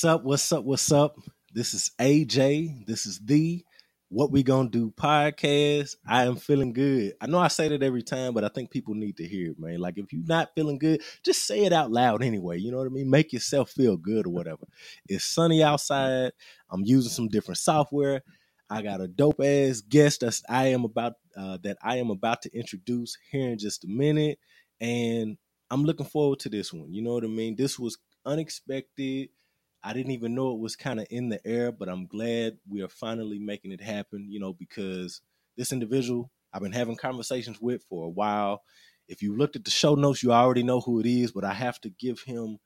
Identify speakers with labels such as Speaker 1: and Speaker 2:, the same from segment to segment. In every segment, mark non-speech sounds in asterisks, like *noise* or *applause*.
Speaker 1: What's up? What's up? What's up? This is AJ. This is the What We Gonna Do podcast. I am feeling good. I know I say that every time, but I think people need to hear it, man. Like if you're not feeling good, just say it out loud anyway. You know what I mean? Make yourself feel good or whatever. It's sunny outside. I'm using some different software. I got a dope ass guest that I am about uh, that I am about to introduce here in just a minute, and I'm looking forward to this one. You know what I mean? This was unexpected. I didn't even know it was kind of in the air, but I'm glad we are finally making it happen, you know, because this individual I've been having conversations with for a while. If you looked at the show notes, you already know who it is, but I have to give him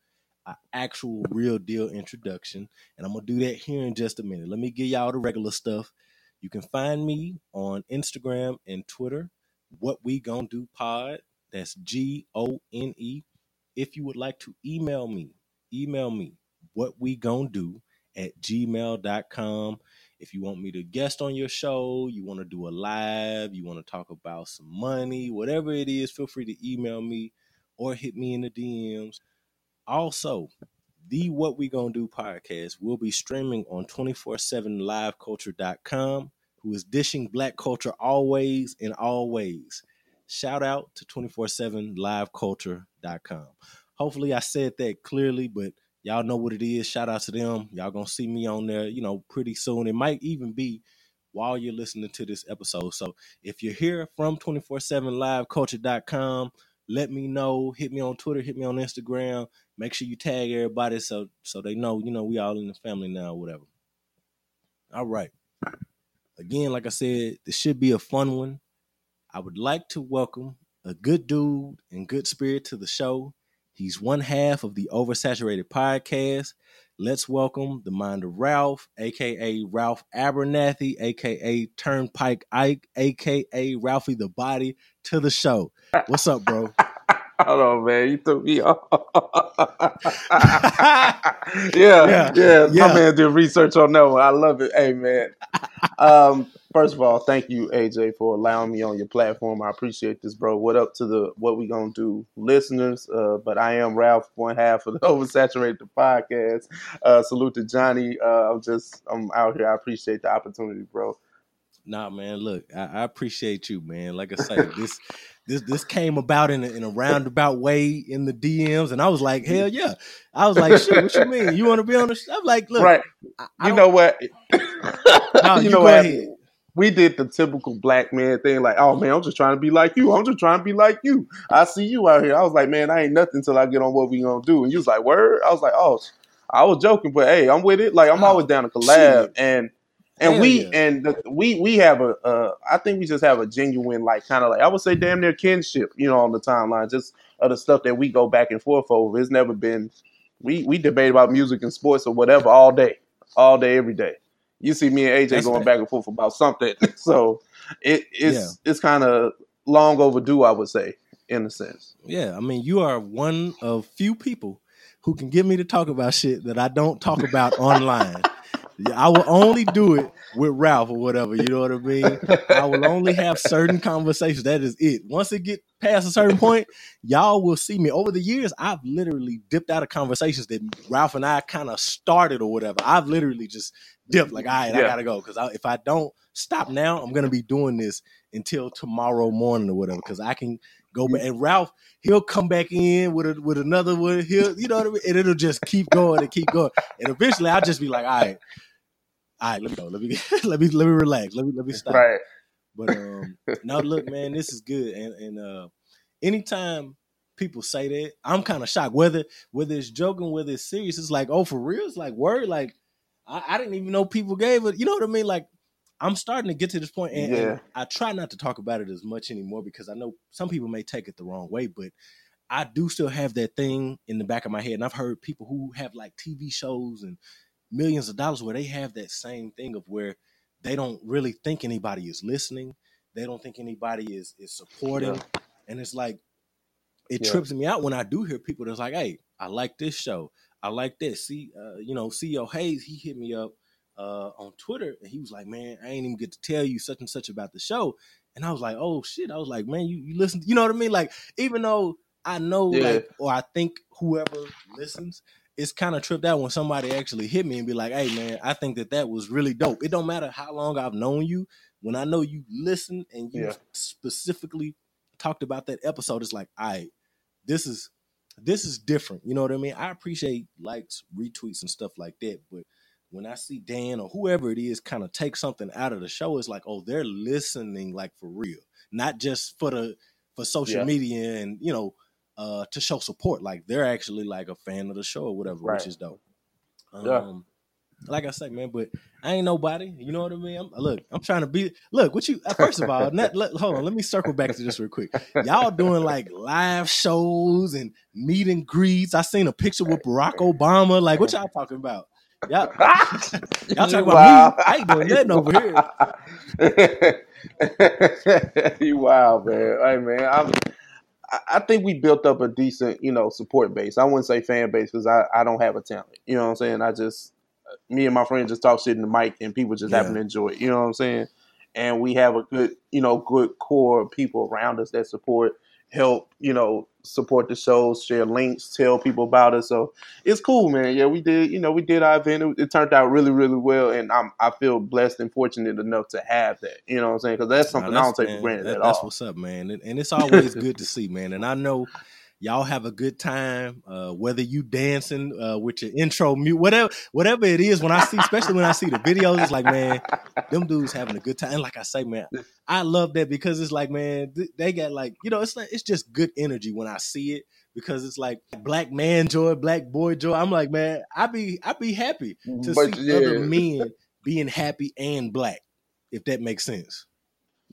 Speaker 1: an actual real deal introduction. And I'm going to do that here in just a minute. Let me give y'all the regular stuff. You can find me on Instagram and Twitter, What We Gonna Do Pod. That's G O N E. If you would like to email me, email me what we gonna do at gmail.com if you want me to guest on your show you want to do a live you want to talk about some money whatever it is feel free to email me or hit me in the dms also the what we gonna do podcast will be streaming on 24-7 liveculture.com who is dishing black culture always and always. Shout out to 24-7 liveculture.com hopefully i said that clearly but Y'all know what it is. Shout out to them. Y'all gonna see me on there, you know, pretty soon. It might even be while you're listening to this episode. So if you're here from 247liveculture.com, let me know. Hit me on Twitter, hit me on Instagram. Make sure you tag everybody so so they know, you know, we all in the family now, whatever. All right. Again, like I said, this should be a fun one. I would like to welcome a good dude and good spirit to the show. He's one half of the Oversaturated podcast. Let's welcome the mind of Ralph, aka Ralph Abernathy, aka Turnpike Ike, aka Ralphie the Body, to the show. What's up, bro? *laughs*
Speaker 2: Hold on, man. You threw me *laughs* off. yeah, *laughs* yeah, yeah, yeah. My man did research on that one. I love it. Hey, man. Um, first of all, thank you, AJ, for allowing me on your platform. I appreciate this, bro. What up to the what we gonna do, listeners? Uh, but I am Ralph, one half of the *laughs* Oversaturated podcast. Uh, salute to Johnny. Uh, I'm just I'm out here. I appreciate the opportunity, bro.
Speaker 1: Nah, man. Look, I, I appreciate you, man. Like I said, this *laughs* this this came about in a, in a roundabout way in the DMs, and I was like, hell yeah. I was like, shit, what you mean? You want to be on the? Show? I'm like, look,
Speaker 2: right. I, you know what? no, *laughs* you, you know what? Ahead we did the typical black man thing, like, oh man, I'm just trying to be like you. I'm just trying to be like you. I see you out here. I was like, man, I ain't nothing until I get on what we gonna do. And you was like, word? I was like, oh, I was joking, but hey, I'm with it. Like, I'm always down to collab, and and Hell we yeah. and the, we we have a uh, I think we just have a genuine like kind of like I would say damn near kinship, you know, on the timeline, just of the stuff that we go back and forth over. It's never been we we debate about music and sports or whatever all day, all day, every day you see me and AJ That's going back and forth about something. *laughs* So it, it's yeah. it's kind of long overdue, I would say, in a sense.
Speaker 1: Yeah, I mean, you are one of few people who can get me to talk about shit that I don't talk about *laughs* online. I will only do it with Ralph or whatever. You know what I mean? I will only have certain conversations. That is it. Once it get past a certain point, y'all will see me. Over the years, I've literally dipped out of conversations that Ralph and I kind of started or whatever. I've literally just dipped like, all right, yeah. I gotta go because if I don't stop now, I'm gonna be doing this until tomorrow morning or whatever. Because I can go back and Ralph, he'll come back in with a, with another one. He'll, you know what I mean? And it'll just keep going and keep going. And eventually, I'll just be like, all right all right, let me go. Let me *laughs* let me let me relax. Let me let me stop.
Speaker 2: Right.
Speaker 1: But um now look, man, this is good. And and uh anytime people say that, I'm kind of shocked. Whether whether it's joking, whether it's serious, it's like, oh, for real? It's like word, like I, I didn't even know people gave it. You know what I mean? Like I'm starting to get to this point, and, yeah. and I try not to talk about it as much anymore because I know some people may take it the wrong way, but I do still have that thing in the back of my head, and I've heard people who have like TV shows and millions of dollars where they have that same thing of where they don't really think anybody is listening. They don't think anybody is is supporting. Yeah. And it's like it yeah. trips me out when I do hear people that's like, hey, I like this show. I like this. See, uh, you know, CEO Hayes, he hit me up uh, on Twitter and he was like, Man, I ain't even get to tell you such and such about the show. And I was like, Oh shit. I was like, man, you, you listen, you know what I mean? Like, even though I know, yeah. like, or I think whoever listens it's kind of tripped out when somebody actually hit me and be like, "Hey, man, I think that that was really dope." It don't matter how long I've known you. When I know you listen and you yeah. specifically talked about that episode, it's like, "I, right, this is this is different." You know what I mean? I appreciate likes, retweets, and stuff like that, but when I see Dan or whoever it is kind of take something out of the show, it's like, oh, they're listening like for real, not just for the for social yeah. media and you know uh to show support. Like they're actually like a fan of the show or whatever, right. which is dope. Um, yeah. Like I said, man, but I ain't nobody. You know what I mean? I'm, look, I'm trying to be. Look, what you? Uh, first of all, not, let, hold on. Let me circle back to this real quick. Y'all doing like live shows and meet and greets. I seen a picture with Barack Obama. Like, what y'all talking about? Y'all, *laughs* y'all talking about me? I ain't doing nothing over
Speaker 2: here. *laughs* you wild, man. Hey, man, I'm. I think we built up a decent, you know, support base. I wouldn't say fan base because I, I don't have a talent. You know what I'm saying? I just me and my friend just talk shit in the mic and people just yeah. happen to enjoy it. You know what I'm saying? And we have a good, you know, good core of people around us that support help, you know, support the shows, share links, tell people about us. So it's cool, man. Yeah, we did, you know, we did our event. It, it turned out really, really well, and I'm I feel blessed and fortunate enough to have that. You know what I'm saying? Because that's something that's, I don't take man, for granted that, at
Speaker 1: that's
Speaker 2: all.
Speaker 1: That's what's up, man. And, and it's always good to see, man. And I know y'all have a good time. Uh, whether you dancing uh, with your intro mute, whatever, whatever it is. When I see, especially when I see the videos, it's like, man, them dudes having a good time. And like I say, man, I love that because it's like, man, they got like, you know, it's like it's just good energy when I see it because it's like black man joy, black boy joy. I'm like, man, I be I be happy to but, see yeah. other men being happy and black, if that makes sense.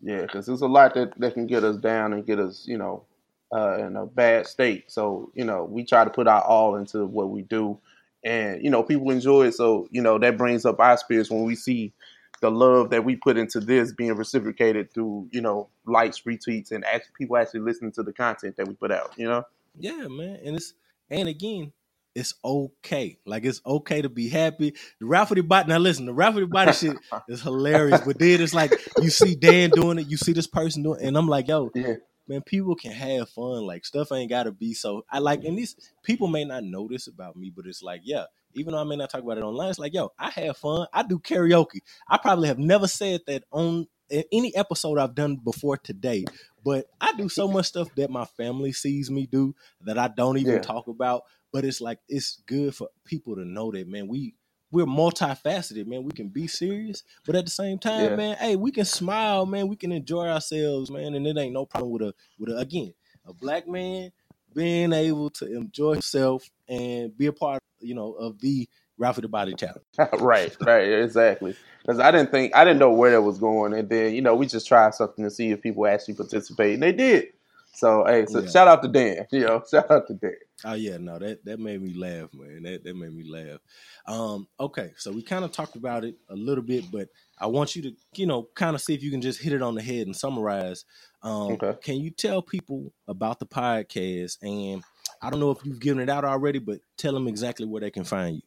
Speaker 2: Yeah, because there's a lot that, that can get us down and get us, you know, uh, in a bad state. So you know, we try to put our all into what we do, and you know, people enjoy it. So you know, that brings up our spirits when we see the love that we put into this being reciprocated through you know likes, retweets, and actually people actually listening to the content that we put out. You know.
Speaker 1: Yeah, man, and it's and again, it's okay. Like it's okay to be happy. The Rafferty body. Now listen, the Rafferty body *laughs* shit is hilarious. But then it's like you see Dan doing it, you see this person doing, it, and I'm like, yo, yeah man, people can have fun. Like stuff ain't gotta be so. I like, and these people may not know this about me, but it's like, yeah. Even though I may not talk about it online, it's like, yo, I have fun. I do karaoke. I probably have never said that on any episode I've done before today, but I do so much stuff that my family sees me do that I don't even yeah. talk about. But it's like it's good for people to know that, man. We we're multifaceted, man. We can be serious, but at the same time, yeah. man, hey, we can smile, man. We can enjoy ourselves, man, and it ain't no problem with a with a again a black man being able to enjoy himself and be a part, you know, of the Ralph the Body Challenge. *laughs*
Speaker 2: right, right, exactly. Because I didn't think I didn't know where that was going, and then you know we just tried something to see if people actually participate, and they did. So hey, so yeah. shout out to Dan. *laughs* You know, shout out to Dan.
Speaker 1: Oh yeah, no, that that made me laugh, man. That that made me laugh. Um, okay, so we kind of talked about it a little bit, but I want you to, you know, kind of see if you can just hit it on the head and summarize. Um, okay. Can you tell people about the podcast? And I don't know if you've given it out already, but tell them exactly where they can find you.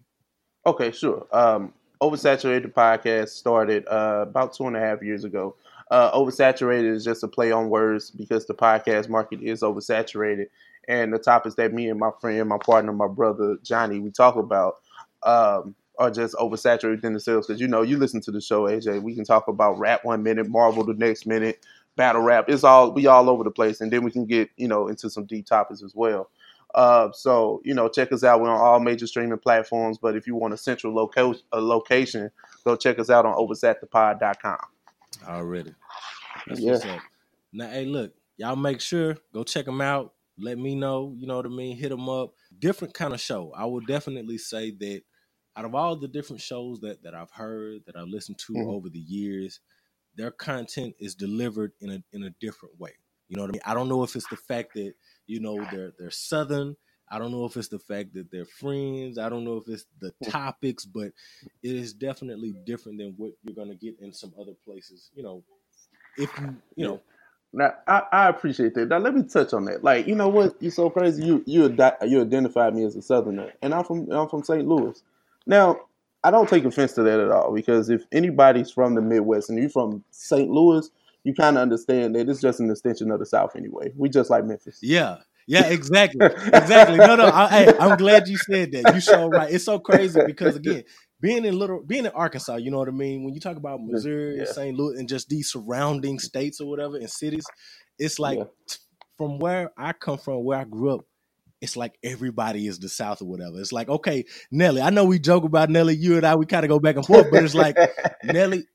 Speaker 2: Okay, sure. Um, Oversaturated podcast started uh, about two and a half years ago. Uh, oversaturated is just a play on words because the podcast market is oversaturated. And the topics that me and my friend, my partner, my brother Johnny, we talk about um, are just oversaturated within themselves. Because you know, you listen to the show, AJ. We can talk about rap one minute, Marvel the next minute, battle rap. It's all we all over the place, and then we can get you know into some deep topics as well. Uh, so you know, check us out. We're on all major streaming platforms. But if you want a central loca- a location, go check us out on oversatthepod.com.
Speaker 1: Already. That's yeah. what's up. Now, hey, look, y'all make sure go check them out. Let me know. You know what I mean. Hit them up. Different kind of show. I would definitely say that out of all the different shows that that I've heard that I've listened to mm-hmm. over the years, their content is delivered in a in a different way. You know what I mean? I don't know if it's the fact that you know they're they're southern. I don't know if it's the fact that they're friends. I don't know if it's the mm. topics, but it is definitely different than what you're gonna get in some other places. You know, if you you know.
Speaker 2: Now I, I appreciate that. Now let me touch on that. Like you know what, you're so crazy. You you you identified me as a Southerner, and I'm from I'm from St. Louis. Now I don't take offense to that at all because if anybody's from the Midwest and you're from St. Louis, you kind of understand that it's just an extension of the South anyway. We just like Memphis.
Speaker 1: Yeah, Yeah, exactly, exactly. No, no. I, hey, I'm glad you said that. You so right. It's so crazy because again, being in little, being in Arkansas, you know what I mean. When you talk about Missouri, yeah. St. Louis, and just these surrounding states or whatever and cities, it's like yeah. from where I come from, where I grew up. It's like everybody is the South or whatever. It's like, okay, Nelly. I know we joke about Nelly. You and I, we kind of go back and forth, but it's like *laughs* Nelly.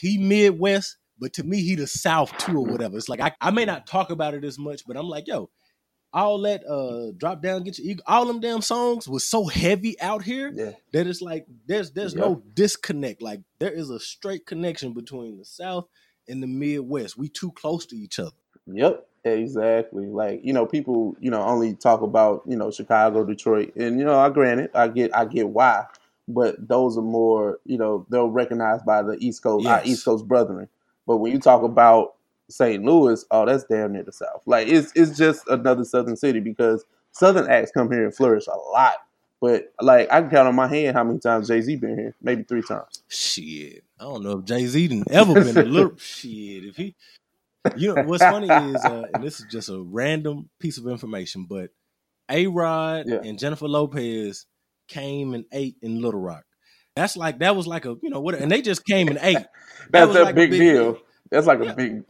Speaker 1: He Midwest, but to me, he the South too, or whatever. It's like I, I may not talk about it as much, but I'm like, yo, all that uh drop down, get your ego, all them damn songs was so heavy out here yeah. that it's like there's there's yeah. no disconnect. Like there is a straight connection between the South and the Midwest. We too close to each other.
Speaker 2: Yep. Exactly. Like, you know, people, you know, only talk about, you know, Chicago, Detroit. And, you know, I granted, I get I get why. But those are more, you know, they're recognized by the East Coast, yes. our East Coast brethren. But when you talk about St. Louis, oh, that's damn near the South. Like it's it's just another Southern city because Southern acts come here and flourish a lot. But like I can count on my hand how many times Jay Z been here, maybe three times.
Speaker 1: Shit, I don't know if Jay Z ever been a little *laughs* shit. If he, you know, what's funny is, uh, and this is just a random piece of information, but A Rod yeah. and Jennifer Lopez came and ate in Little Rock. That's like that was like a you know what, and they just came and ate. *laughs*
Speaker 2: That's that a, like big a, big deal. deal. That's like yeah. a big.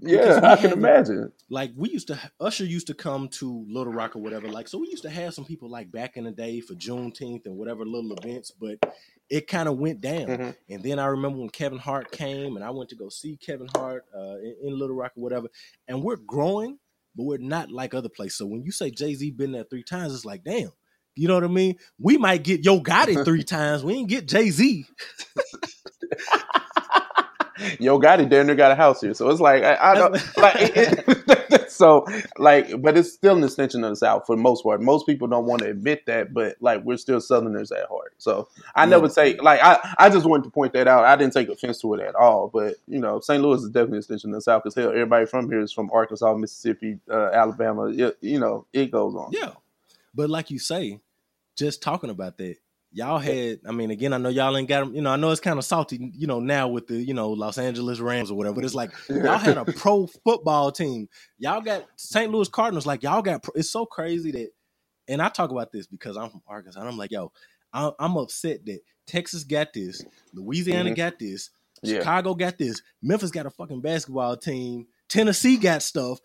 Speaker 2: Yeah, I can imagine.
Speaker 1: Like we used to, Usher used to come to Little Rock or whatever. Like so, we used to have some people like back in the day for Juneteenth and whatever little events, but it kind of went down. Mm-hmm. And then I remember when Kevin Hart came, and I went to go see Kevin Hart uh, in, in Little Rock or whatever. And we're growing, but we're not like other places. So when you say Jay Z been there three times, it's like, damn, you know what I mean? We might get Yo Gotti three *laughs* times. We ain't get Jay Z. *laughs*
Speaker 2: Yo Gotti damn near got a house here, so it's like I, I don't *laughs* like. It, it, *laughs* so like, but it's still an extension of the South for the most part. Most people don't want to admit that, but like we're still Southerners at heart. So I yeah. never say like I. I just wanted to point that out. I didn't take offense to it at all, but you know, St. Louis is definitely an extension of the South because hell, everybody from here is from Arkansas, Mississippi, uh, Alabama. It, you know, it goes on.
Speaker 1: Yeah, but like you say, just talking about that, y'all had. I mean, again, I know y'all ain't got them. You know, I know it's kind of salty. You know, now with the you know Los Angeles Rams or whatever. But it's like y'all had a *laughs* pro football team. Y'all got St. Louis Cardinals. Like y'all got. It's so crazy that. And I talk about this because I'm from Arkansas. And I'm like, yo, I'm upset that Texas got this, Louisiana mm-hmm. got this, Chicago yeah. got this, Memphis got a fucking basketball team, Tennessee got stuff,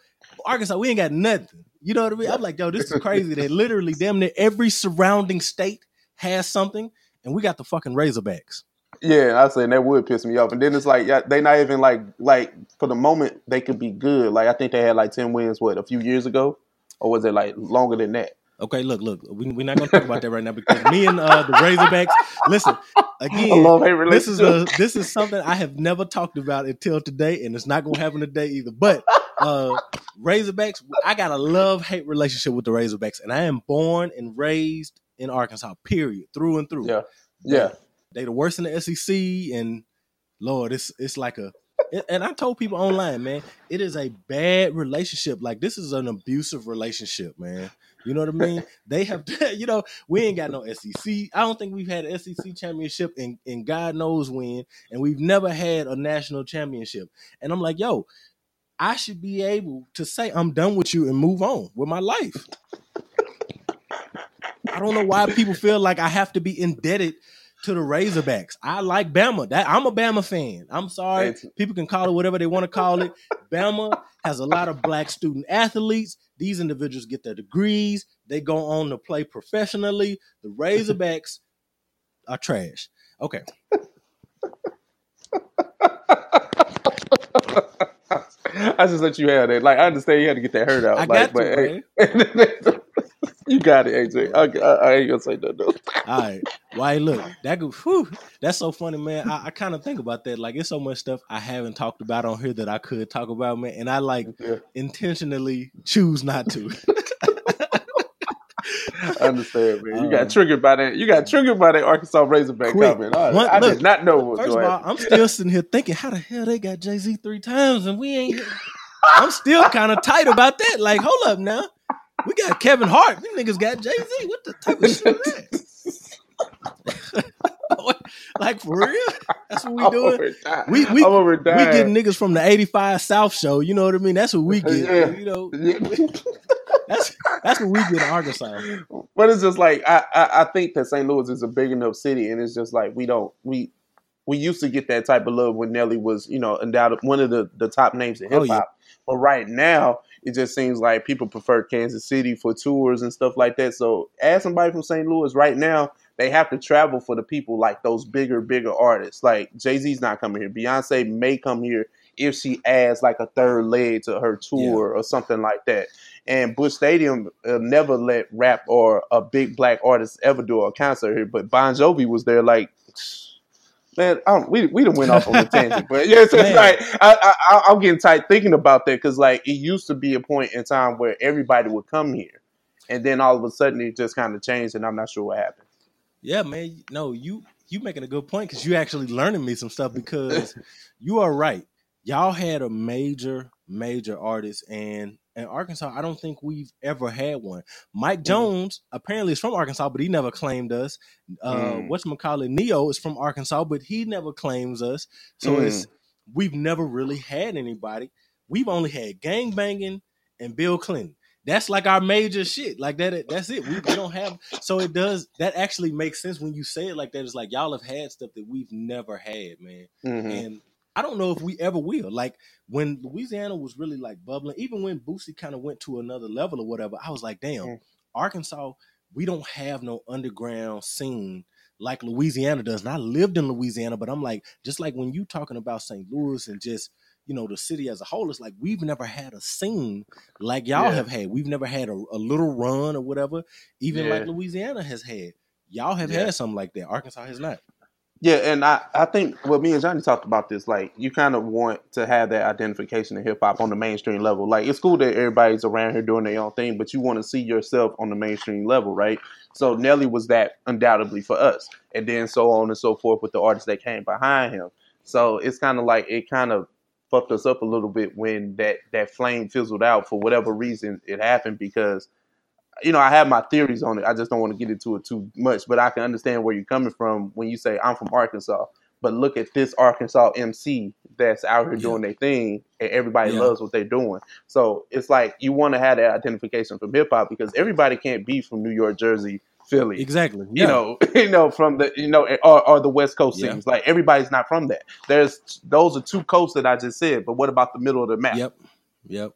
Speaker 1: Arkansas we ain't got nothing. You know what I mean? I'm like, yo, this is *laughs* crazy that literally damn near every surrounding state has something, and we got the fucking Razorbacks.
Speaker 2: Yeah, I say that would piss me off. And then it's like yeah, they not even like like for the moment they could be good. Like I think they had like ten wins what a few years ago, or was it like longer than that?
Speaker 1: Okay, look, look, we, are not to talk about that right now because me and uh, the Razorbacks. Listen, *laughs* again, this is a this is something I have never talked about until today, and it's not to happen today either. But uh, Razorbacks, I got a love hate relationship with the Razorbacks, and I am born and raised in Arkansas. Period, through and through.
Speaker 2: Yeah, yeah.
Speaker 1: They the worst in the SEC, and Lord, it's it's like a. And I told people online, man, it is a bad relationship. Like this is an abusive relationship, man. You know what I mean? *laughs* they have, *laughs* you know, we ain't got no SEC. I don't think we've had an SEC championship in, in God knows when, and we've never had a national championship. And I'm like, yo, I should be able to say I'm done with you and move on with my life. I don't know why people feel like I have to be indebted to the Razorbacks. I like Bama. That I'm a Bama fan. I'm sorry. People can call it whatever they want to call it. Bama has a lot of black student athletes. These individuals get their degrees. They go on to play professionally. The Razorbacks are trash. Okay. *laughs*
Speaker 2: I just let you have that. Like I understand you had to get that hurt out.
Speaker 1: I
Speaker 2: like,
Speaker 1: got but,
Speaker 2: to, hey, *laughs* you got it, AJ. I, I, I, ain't gonna say that though.
Speaker 1: All right. Why look *laughs* that go, whew, that's so funny, man. I, I kind of think about that. Like it's so much stuff I haven't talked about on here that I could talk about, man. And I like yeah. intentionally choose not to. *laughs*
Speaker 2: I understand, man. You um, got triggered by that. You got triggered by that Arkansas Razorback quick, comment. I, one, I look, did not know what
Speaker 1: First of all, I'm still sitting here thinking, how the hell they got Jay Z three times and we ain't. *laughs* I'm still kind of tight about that. Like, hold up now. We got Kevin Hart. These niggas got Jay Z. What the type of shit is that? *laughs* like for real? That's what we doing. We we we getting niggas from the eighty five South show. You know what I mean? That's what we get. Yeah. You know. *laughs* That's that's what we get in Arkansas.
Speaker 2: But it's just like I, I, I think that St. Louis is a big enough city, and it's just like we don't we we used to get that type of love when Nelly was you know undoubted one of the the top names in hip hop. Oh, yeah. But right now, it just seems like people prefer Kansas City for tours and stuff like that. So ask somebody from St. Louis right now, they have to travel for the people like those bigger, bigger artists. Like Jay Z's not coming here. Beyonce may come here if she adds like a third leg to her tour yeah. or something like that. And Busch Stadium uh, never let rap or a big black artist ever do a concert here. But Bon Jovi was there like man, I don't, we we done went off on a tangent, but yeah, it's *laughs* like I, I I'm getting tight thinking about that because like it used to be a point in time where everybody would come here, and then all of a sudden it just kind of changed, and I'm not sure what happened.
Speaker 1: Yeah, man. No, you you making a good point because you actually learning me some stuff because *laughs* you are right. Y'all had a major major artist, and in Arkansas, I don't think we've ever had one. Mike mm. Jones apparently is from Arkansas, but he never claimed us. Uh, mm. What's McCall Ne-Yo is from Arkansas, but he never claims us. So mm. it's we've never really had anybody. We've only had gang banging and Bill Clinton. That's like our major shit. Like that. That's it. We, we don't have. So it does. That actually makes sense when you say it like that. It's like y'all have had stuff that we've never had, man. Mm-hmm. And I don't know if we ever will. Like when Louisiana was really like bubbling, even when Boosie kind of went to another level or whatever, I was like, damn, mm. Arkansas, we don't have no underground scene like Louisiana does. And I lived in Louisiana, but I'm like, just like when you talking about St. Louis and just you know the city as a whole, it's like we've never had a scene like y'all yeah. have had. We've never had a, a little run or whatever, even yeah. like Louisiana has had. Y'all have had something like that. Arkansas has not.
Speaker 2: Yeah, and I, I think well me and Johnny talked about this, like you kind of want to have that identification in hip hop on the mainstream level. Like it's cool that everybody's around here doing their own thing, but you want to see yourself on the mainstream level, right? So Nelly was that undoubtedly for us. And then so on and so forth with the artists that came behind him. So it's kind of like it kind of fucked us up a little bit when that that flame fizzled out for whatever reason it happened because you know, I have my theories on it. I just don't want to get into it too much, but I can understand where you're coming from when you say I'm from Arkansas. But look at this Arkansas MC that's out here yeah. doing their thing, and everybody yeah. loves what they're doing. So it's like you want to have that identification from hip hop because everybody can't be from New York, Jersey, Philly.
Speaker 1: Exactly.
Speaker 2: Yeah. You know, *laughs* you know, from the you know, or, or the West Coast yeah. Like everybody's not from that. There's those are two coasts that I just said, but what about the middle of the map?
Speaker 1: Yep. Yep.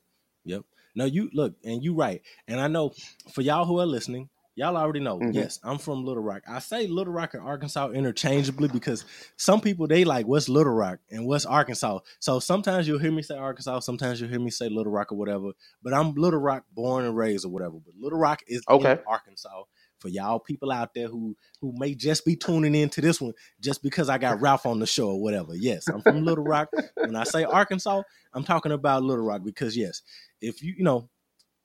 Speaker 1: Yep. No, you look, and you right. And I know for y'all who are listening, y'all already know. Mm-hmm. Yes, I'm from Little Rock. I say Little Rock and Arkansas interchangeably because some people they like what's Little Rock and what's Arkansas. So sometimes you'll hear me say Arkansas, sometimes you'll hear me say Little Rock or whatever. But I'm Little Rock, born and raised or whatever. But Little Rock is okay. Arkansas for y'all people out there who who may just be tuning into this one just because I got Ralph on the show or whatever. Yes, I'm from Little Rock. When I say Arkansas, I'm talking about Little Rock because yes, if you you know,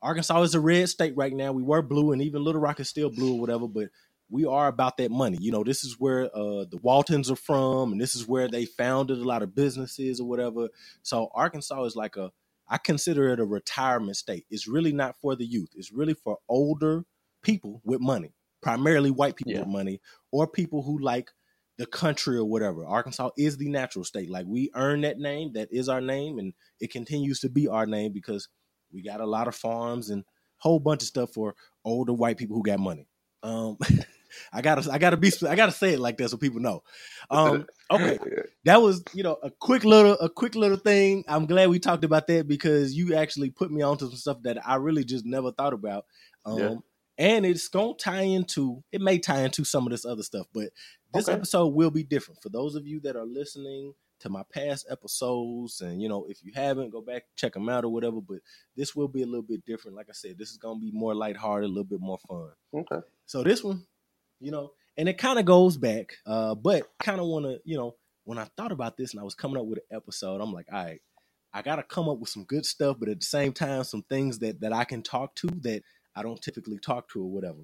Speaker 1: Arkansas is a red state right now. We were blue, and even Little Rock is still blue or whatever, but we are about that money. You know, this is where uh, the Waltons are from, and this is where they founded a lot of businesses or whatever. So Arkansas is like a I consider it a retirement state. It's really not for the youth. It's really for older people with money, primarily white people yeah. with money, or people who like the country or whatever. Arkansas is the natural state. Like we earn that name, that is our name, and it continues to be our name because we got a lot of farms and whole bunch of stuff for older white people who got money. Um, *laughs* I gotta, I gotta be, I gotta say it like that so people know. Um, *laughs* okay, that was you know a quick little, a quick little thing. I'm glad we talked about that because you actually put me onto some stuff that I really just never thought about. Um, yeah and it's gonna tie into it may tie into some of this other stuff but this okay. episode will be different for those of you that are listening to my past episodes and you know if you haven't go back check them out or whatever but this will be a little bit different. Like i said this is gonna be more lighthearted a little bit more fun.
Speaker 2: Okay.
Speaker 1: So this one you know and it kind of goes back uh but I kind of want to you know when i thought about this and i was coming up with an episode i'm like all right i gotta come up with some good stuff but at the same time some things that that i can talk to that I don't typically talk to or whatever.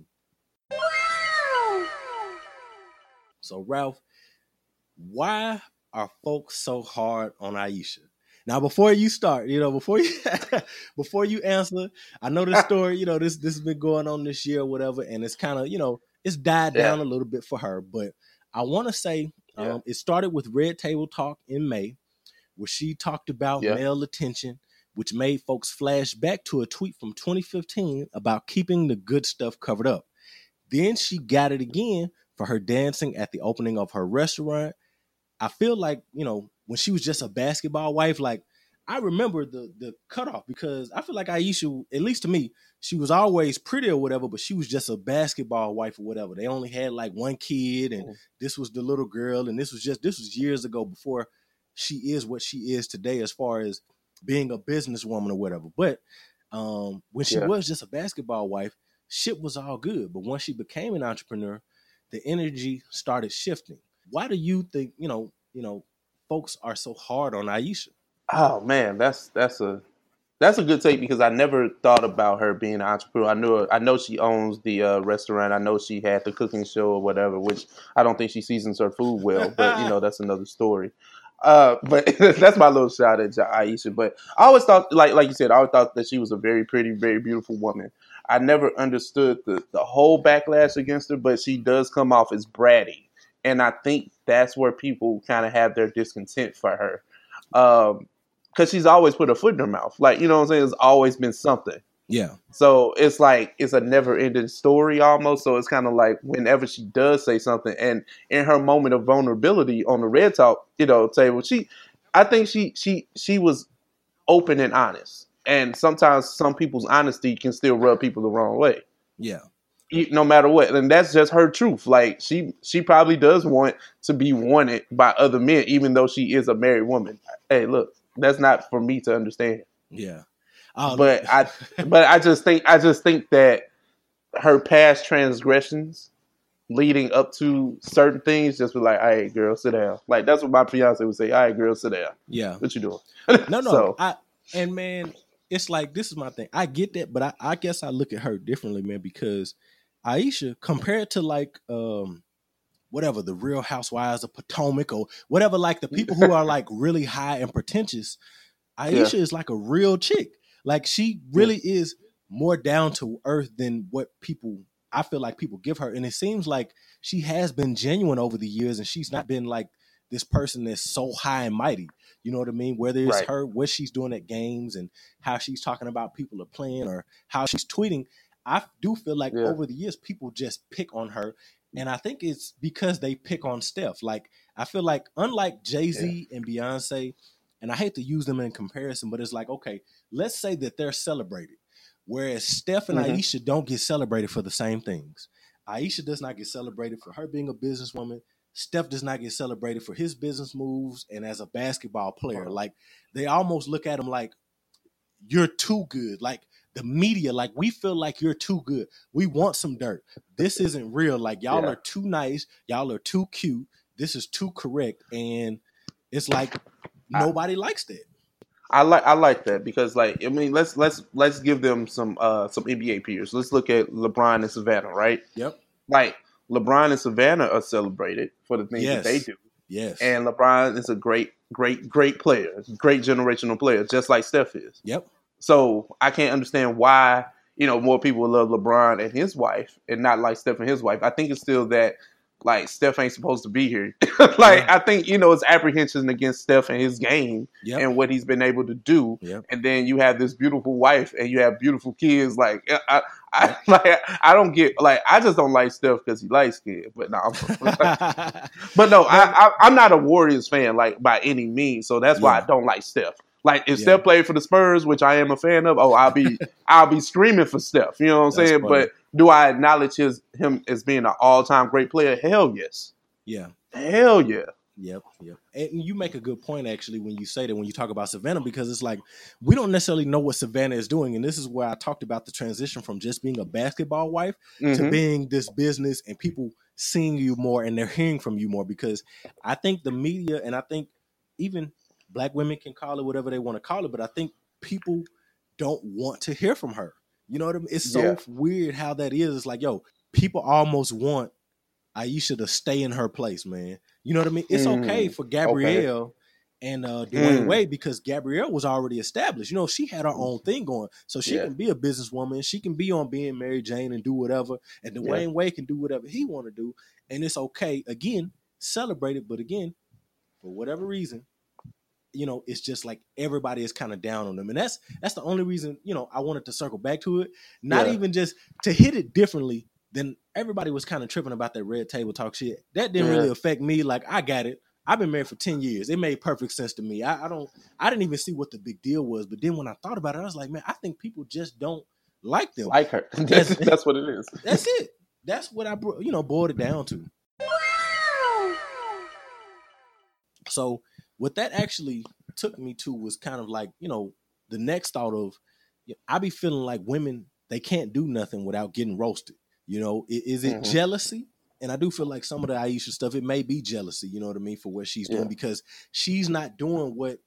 Speaker 1: So Ralph, why are folks so hard on Ayesha? Now, before you start, you know, before you *laughs* before you answer, I know this story. You know, this this has been going on this year or whatever, and it's kind of you know it's died down a little bit for her. But I want to say um, it started with Red Table Talk in May, where she talked about yeah. male attention which made folks flash back to a tweet from 2015 about keeping the good stuff covered up. Then she got it again for her dancing at the opening of her restaurant. I feel like, you know, when she was just a basketball wife, like I remember the the cutoff because I feel like Ayesha, at least to me, she was always pretty or whatever, but she was just a basketball wife or whatever. They only had like one kid, and mm. this was the little girl, and this was just this was years ago before she is what she is today as far as being a businesswoman or whatever. But um, when she yeah. was just a basketball wife, shit was all good. But once she became an entrepreneur, the energy started shifting. Why do you think you know you know folks are so hard on Ayesha?
Speaker 2: Oh man, that's that's a that's a good take because I never thought about her being an entrepreneur. I knew I know she owns the uh, restaurant. I know she had the cooking show or whatever, which I don't think she seasons her food well. But you know that's another story. Uh, *laughs* but *laughs* that's my little shout at Ayesha. But I always thought, like like you said, I always thought that she was a very pretty, very beautiful woman. I never understood the the whole backlash against her, but she does come off as bratty, and I think that's where people kind of have their discontent for her. Um, because she's always put a foot in her mouth. Like, you know what I'm saying? It's always been something.
Speaker 1: Yeah.
Speaker 2: So it's like it's a never ending story almost. So it's kind of like whenever she does say something and in her moment of vulnerability on the red talk, you know, table, she I think she she she was open and honest. And sometimes some people's honesty can still rub people the wrong way.
Speaker 1: Yeah.
Speaker 2: No matter what. And that's just her truth. Like she she probably does want to be wanted by other men, even though she is a married woman. Hey, look, that's not for me to understand.
Speaker 1: Yeah.
Speaker 2: Um, but I *laughs* but I just think I just think that her past transgressions leading up to certain things just be like, all right, girl, sit down. Like that's what my fiance would say, all right, girl, sit down.
Speaker 1: Yeah.
Speaker 2: What you doing? *laughs*
Speaker 1: no, no. so, I and man, it's like this is my thing. I get that, but I, I guess I look at her differently, man, because Ayesha, compared to like um whatever the real housewives of Potomac or whatever, like the people who are *laughs* like really high and pretentious, Ayesha yeah. is like a real chick. Like she really yeah. is more down to earth than what people I feel like people give her. And it seems like she has been genuine over the years and she's not been like this person that's so high and mighty. You know what I mean? Whether it's right. her, what she's doing at games and how she's talking about people are playing or how she's tweeting. I do feel like yeah. over the years, people just pick on her and I think it's because they pick on Steph. Like I feel like unlike Jay Z yeah. and Beyonce, and I hate to use them in comparison, but it's like okay, let's say that they're celebrated, whereas Steph and mm-hmm. Ayesha don't get celebrated for the same things. Ayesha does not get celebrated for her being a businesswoman. Steph does not get celebrated for his business moves and as a basketball player. Like they almost look at him like you're too good. Like the media, like we feel like you're too good. We want some dirt. This isn't real. Like y'all yeah. are too nice. Y'all are too cute. This is too correct. And it's like nobody I, likes that.
Speaker 2: I like I like that because like I mean let's let's let's give them some uh some NBA peers. Let's look at LeBron and Savannah, right?
Speaker 1: Yep.
Speaker 2: Like LeBron and Savannah are celebrated for the things yes. that they do.
Speaker 1: Yes.
Speaker 2: And LeBron is a great, great, great player, great generational player, just like Steph is.
Speaker 1: Yep.
Speaker 2: So I can't understand why you know more people love LeBron and his wife and not like Steph and his wife. I think it's still that like Steph ain't supposed to be here. *laughs* like yeah. I think you know it's apprehension against Steph and his game yep. and what he's been able to do.
Speaker 1: Yep.
Speaker 2: And then you have this beautiful wife and you have beautiful kids. Like I, I *laughs* like I don't get like I just don't like Steph because he likes skin. *laughs* But no, but no, I, I am not a Warriors fan like by any means. So that's why I don't like Steph. Like if yeah. Steph played for the Spurs, which I am a fan of, oh, I'll be *laughs* I'll be screaming for Steph. You know what I'm That's saying? Funny. But do I acknowledge his him as being an all time great player? Hell yes.
Speaker 1: Yeah.
Speaker 2: Hell yeah.
Speaker 1: Yep, yep. And you make a good point actually when you say that when you talk about Savannah because it's like we don't necessarily know what Savannah is doing, and this is where I talked about the transition from just being a basketball wife mm-hmm. to being this business and people seeing you more and they're hearing from you more because I think the media and I think even black women can call it whatever they want to call it, but I think people don't want to hear from her. You know what I mean? It's so yeah. weird how that is. It's like, yo, people almost want Ayesha to stay in her place, man. You know what I mean? It's mm, okay for Gabrielle okay. and uh, Dwyane mm. Wade because Gabrielle was already established. You know, she had her own thing going, so she yeah. can be a businesswoman. She can be on being Mary Jane and do whatever, and Dwyane yeah. Wade can do whatever he want to do, and it's okay. Again, celebrate it, but again, for whatever reason, you know, it's just like everybody is kind of down on them. And that's that's the only reason, you know, I wanted to circle back to it. Not yeah. even just to hit it differently than everybody was kind of tripping about that red table talk shit. That didn't yeah. really affect me. Like I got it. I've been married for 10 years. It made perfect sense to me. I, I, don't I didn't even see what the big deal was. But then when I thought about it, I was like, man, I think people just don't like them.
Speaker 2: Like her. *laughs* That's, that's what it is.
Speaker 1: That's it. That's what I you know boiled it down to. So what that actually took me to was kind of like, you know, the next thought of I be feeling like women, they can't do nothing without getting roasted. You know, is, it mm-hmm. jealousy? And I do feel like some of the Ayesha stuff, it may be jealousy, you know what I mean, for what she's doing because she's not doing what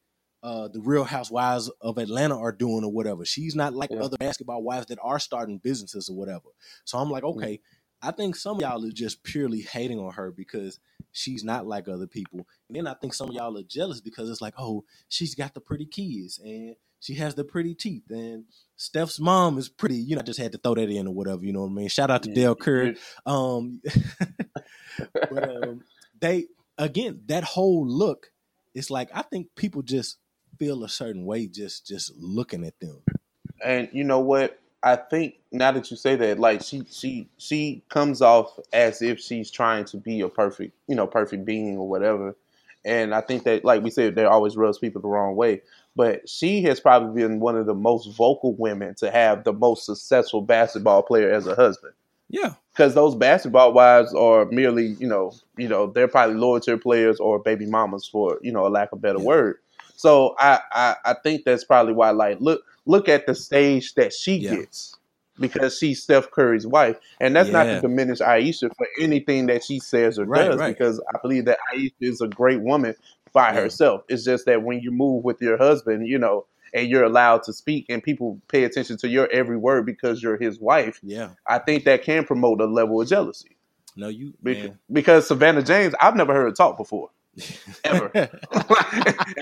Speaker 1: uh, the Real Housewives of Atlanta are doing or whatever. She's not like yeah. other basketball wives that are starting businesses or whatever. So I'm like, mm-hmm. okay, mm-hmm. I think some of y'all are just purely hating on her because she's not like other people. And then I think some of y'all are jealous because it's like, oh, she's got the pretty kids and she has the pretty teeth and Steph's mom is pretty. You know, I just had to throw that in or whatever. You know what I mean? Shout out to yeah. Dell Curry. Um, *laughs* but um, they again that whole look. It's like I think people just feel a certain way just just looking at them.
Speaker 2: And you know what? I think now that you say that, like she she she comes off as if she's trying to be a perfect, you know, perfect being or whatever. And I think that, like we said, they always rubs people the wrong way. But she has probably been one of the most vocal women to have the most successful basketball player as a husband.
Speaker 1: Yeah,
Speaker 2: because those basketball wives are merely, you know, you know, they're probably lower tier players or baby mamas for, you know, a lack of better yeah. word. So I, I I think that's probably why. Like, look look at the stage that she yeah. gets because she's Steph Curry's wife, and that's yeah. not to diminish Ayesha for anything that she says or right, does, right. because I believe that Ayesha is a great woman by yeah. herself. It's just that when you move with your husband, you know, and you're allowed to speak, and people pay attention to your every word because you're his wife.
Speaker 1: Yeah,
Speaker 2: I think that can promote a level of jealousy.
Speaker 1: No, you
Speaker 2: because, because Savannah James, I've never heard her talk before *laughs* ever. *laughs*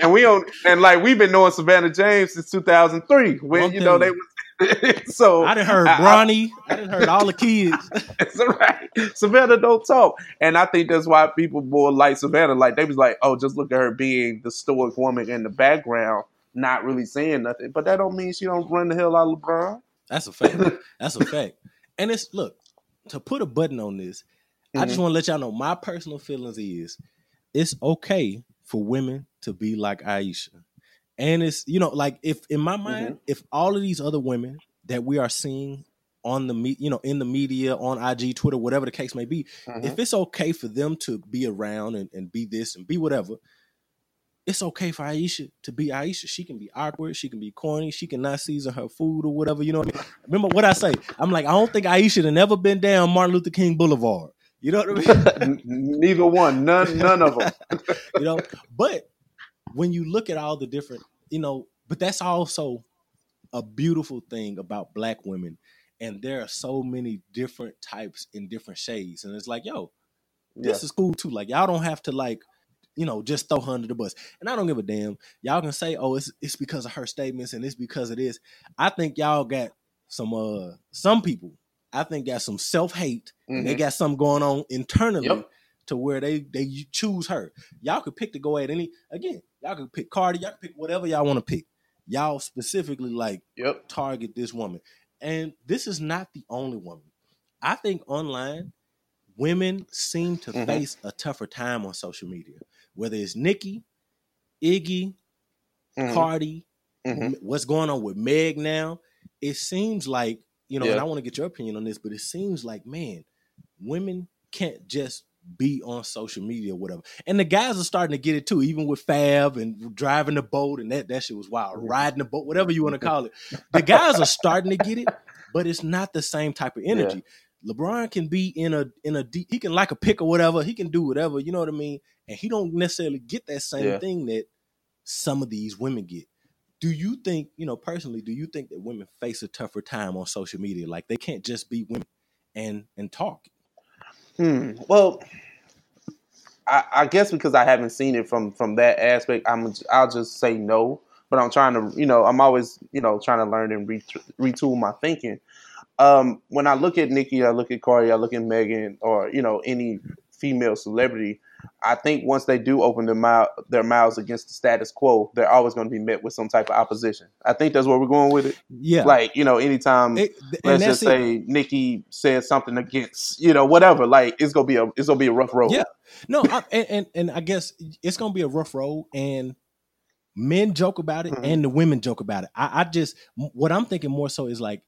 Speaker 2: and we don't and like we've been knowing Savannah James since 2003 when One you know they was *laughs* so
Speaker 1: I didn't heard Bronny, I, I, didn't heard all the kids.
Speaker 2: That's right. Savannah don't talk, and I think that's why people more like Savannah. Like they was like, oh, just look at her being the stoic woman in the background, not really saying nothing. But that don't mean she don't run the hell out of LeBron.
Speaker 1: That's a fact. That's a fact. And it's look to put a button on this. Mm-hmm. I just mm-hmm. want to let y'all know my personal feelings is it's okay for women to be like Ayesha. And it's, you know, like if in my mind, mm-hmm. if all of these other women that we are seeing on the me, you know, in the media, on IG, Twitter, whatever the case may be, mm-hmm. if it's okay for them to be around and, and be this and be whatever, it's okay for Ayesha to be Ayesha. She can be awkward, she can be corny, she can not season her food or whatever. You know what I mean? Remember what I say? I'm like, I don't think Ayesha had never been down Martin Luther King Boulevard. You know what I
Speaker 2: mean? Neither one, none, none of them. *laughs*
Speaker 1: you know, but when you look at all the different, you know, but that's also a beautiful thing about black women, and there are so many different types in different shades, and it's like, yo, this yeah. is cool too. Like y'all don't have to like you know, just throw her under the bus. And I don't give a damn. Y'all can say, oh, it's it's because of her statements and it's because of this. I think y'all got some uh some people I think got some self hate. Mm-hmm. They got something going on internally yep. to where they they choose her. Y'all could pick to go at any again. Y'all could pick Cardi. Y'all could pick whatever y'all want to pick. Y'all specifically like
Speaker 2: yep.
Speaker 1: target this woman, and this is not the only woman. I think online women seem to mm-hmm. face a tougher time on social media. Whether it's Nicki, Iggy, mm-hmm. Cardi, mm-hmm. what's going on with Meg now, it seems like you know, yeah. and I want to get your opinion on this, but it seems like, man, women can't just be on social media or whatever. And the guys are starting to get it too, even with Fab and driving the boat and that that shit was wild. Riding the boat, whatever you want to call it. The guys are starting to get it, but it's not the same type of energy. Yeah. LeBron can be in a in a deep, he can like a pick or whatever, he can do whatever, you know what I mean? And he don't necessarily get that same yeah. thing that some of these women get do you think, you know, personally, do you think that women face a tougher time on social media? Like they can't just be women and and talk.
Speaker 2: Hmm. Well, I, I guess because I haven't seen it from from that aspect, I'm I'll just say no. But I'm trying to, you know, I'm always, you know, trying to learn and retool my thinking. Um, when I look at Nicki I look at Cardi, I look at Megan, or you know, any female celebrity, I think once they do open their mouth, their mouths against the status quo, they're always going to be met with some type of opposition. I think that's where we're going with it.
Speaker 1: Yeah,
Speaker 2: like you know, anytime it, let's just say it. Nicki says something against you know whatever, like it's gonna be a it's gonna be a rough road.
Speaker 1: Yeah, no, I, and, and and I guess it's gonna be a rough road, and men joke about it, mm-hmm. and the women joke about it. I, I just what I'm thinking more so is like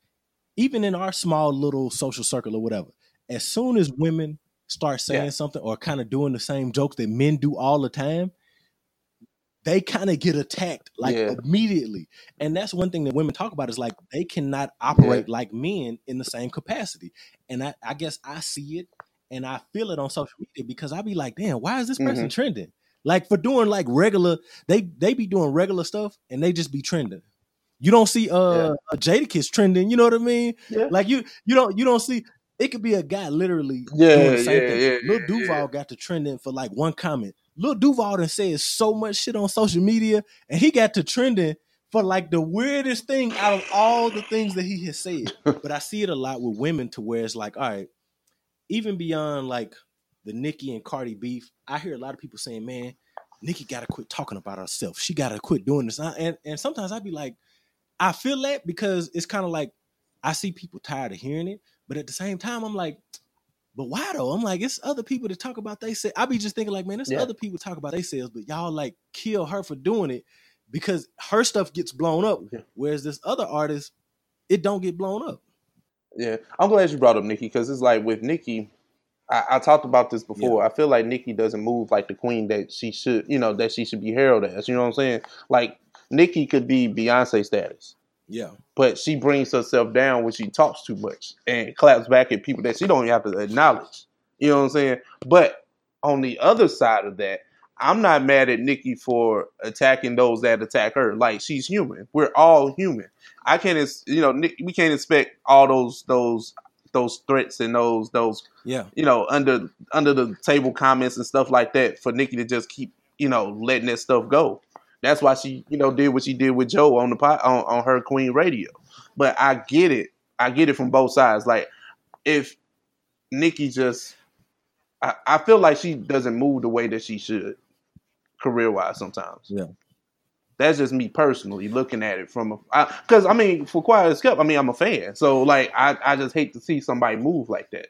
Speaker 1: even in our small little social circle or whatever, as soon as women start saying yeah. something or kind of doing the same jokes that men do all the time, they kind of get attacked like yeah. immediately. And that's one thing that women talk about is like they cannot operate yeah. like men in the same capacity. And I, I, guess I see it and I feel it on social media because I be like, damn, why is this person mm-hmm. trending? Like for doing like regular, they they be doing regular stuff and they just be trending. You don't see uh yeah. a Jadakiss trending, you know what I mean? Yeah. Like you you don't you don't see it could be a guy literally
Speaker 2: yeah, doing the same yeah, thing.
Speaker 1: Yeah, Lil Duval got to trending for like one comment. Lil Duval done said so much shit on social media, and he got to trending for like the weirdest thing out of all the things that he has said. *laughs* but I see it a lot with women to where it's like, all right, even beyond like the Nicki and Cardi beef, I hear a lot of people saying, man, Nicki got to quit talking about herself. She got to quit doing this. And, and sometimes I'd be like, I feel that because it's kind of like I see people tired of hearing it, but at the same time, I'm like, but why though? I'm like, it's other people that talk about they say. I be just thinking like, man, it's yeah. other people talk about they sales, but y'all like kill her for doing it because her stuff gets blown up, yeah. whereas this other artist, it don't get blown up.
Speaker 2: Yeah, I'm glad you brought up Nicki because it's like with Nicki, I, I talked about this before. Yeah. I feel like Nicki doesn't move like the queen that she should, you know, that she should be heralded as. You know what I'm saying? Like Nicki could be Beyonce status.
Speaker 1: Yeah.
Speaker 2: But she brings herself down when she talks too much and claps back at people that she don't even have to acknowledge. You know what I'm saying? But on the other side of that, I'm not mad at Nicki for attacking those that attack her. Like she's human. We're all human. I can't, you know, we can't expect all those those those threats and those those
Speaker 1: yeah
Speaker 2: you know under under the table comments and stuff like that for Nicki to just keep you know letting that stuff go. That's why she, you know, did what she did with Joe on the pot on, on her Queen Radio. But I get it. I get it from both sides. Like if Nicki just I, I feel like she doesn't move the way that she should career wise sometimes.
Speaker 1: Yeah.
Speaker 2: That's just me personally looking at it from a because I, I, mean for Quiet Kept, I mean I'm a fan, so like I, I just hate to see somebody move like that.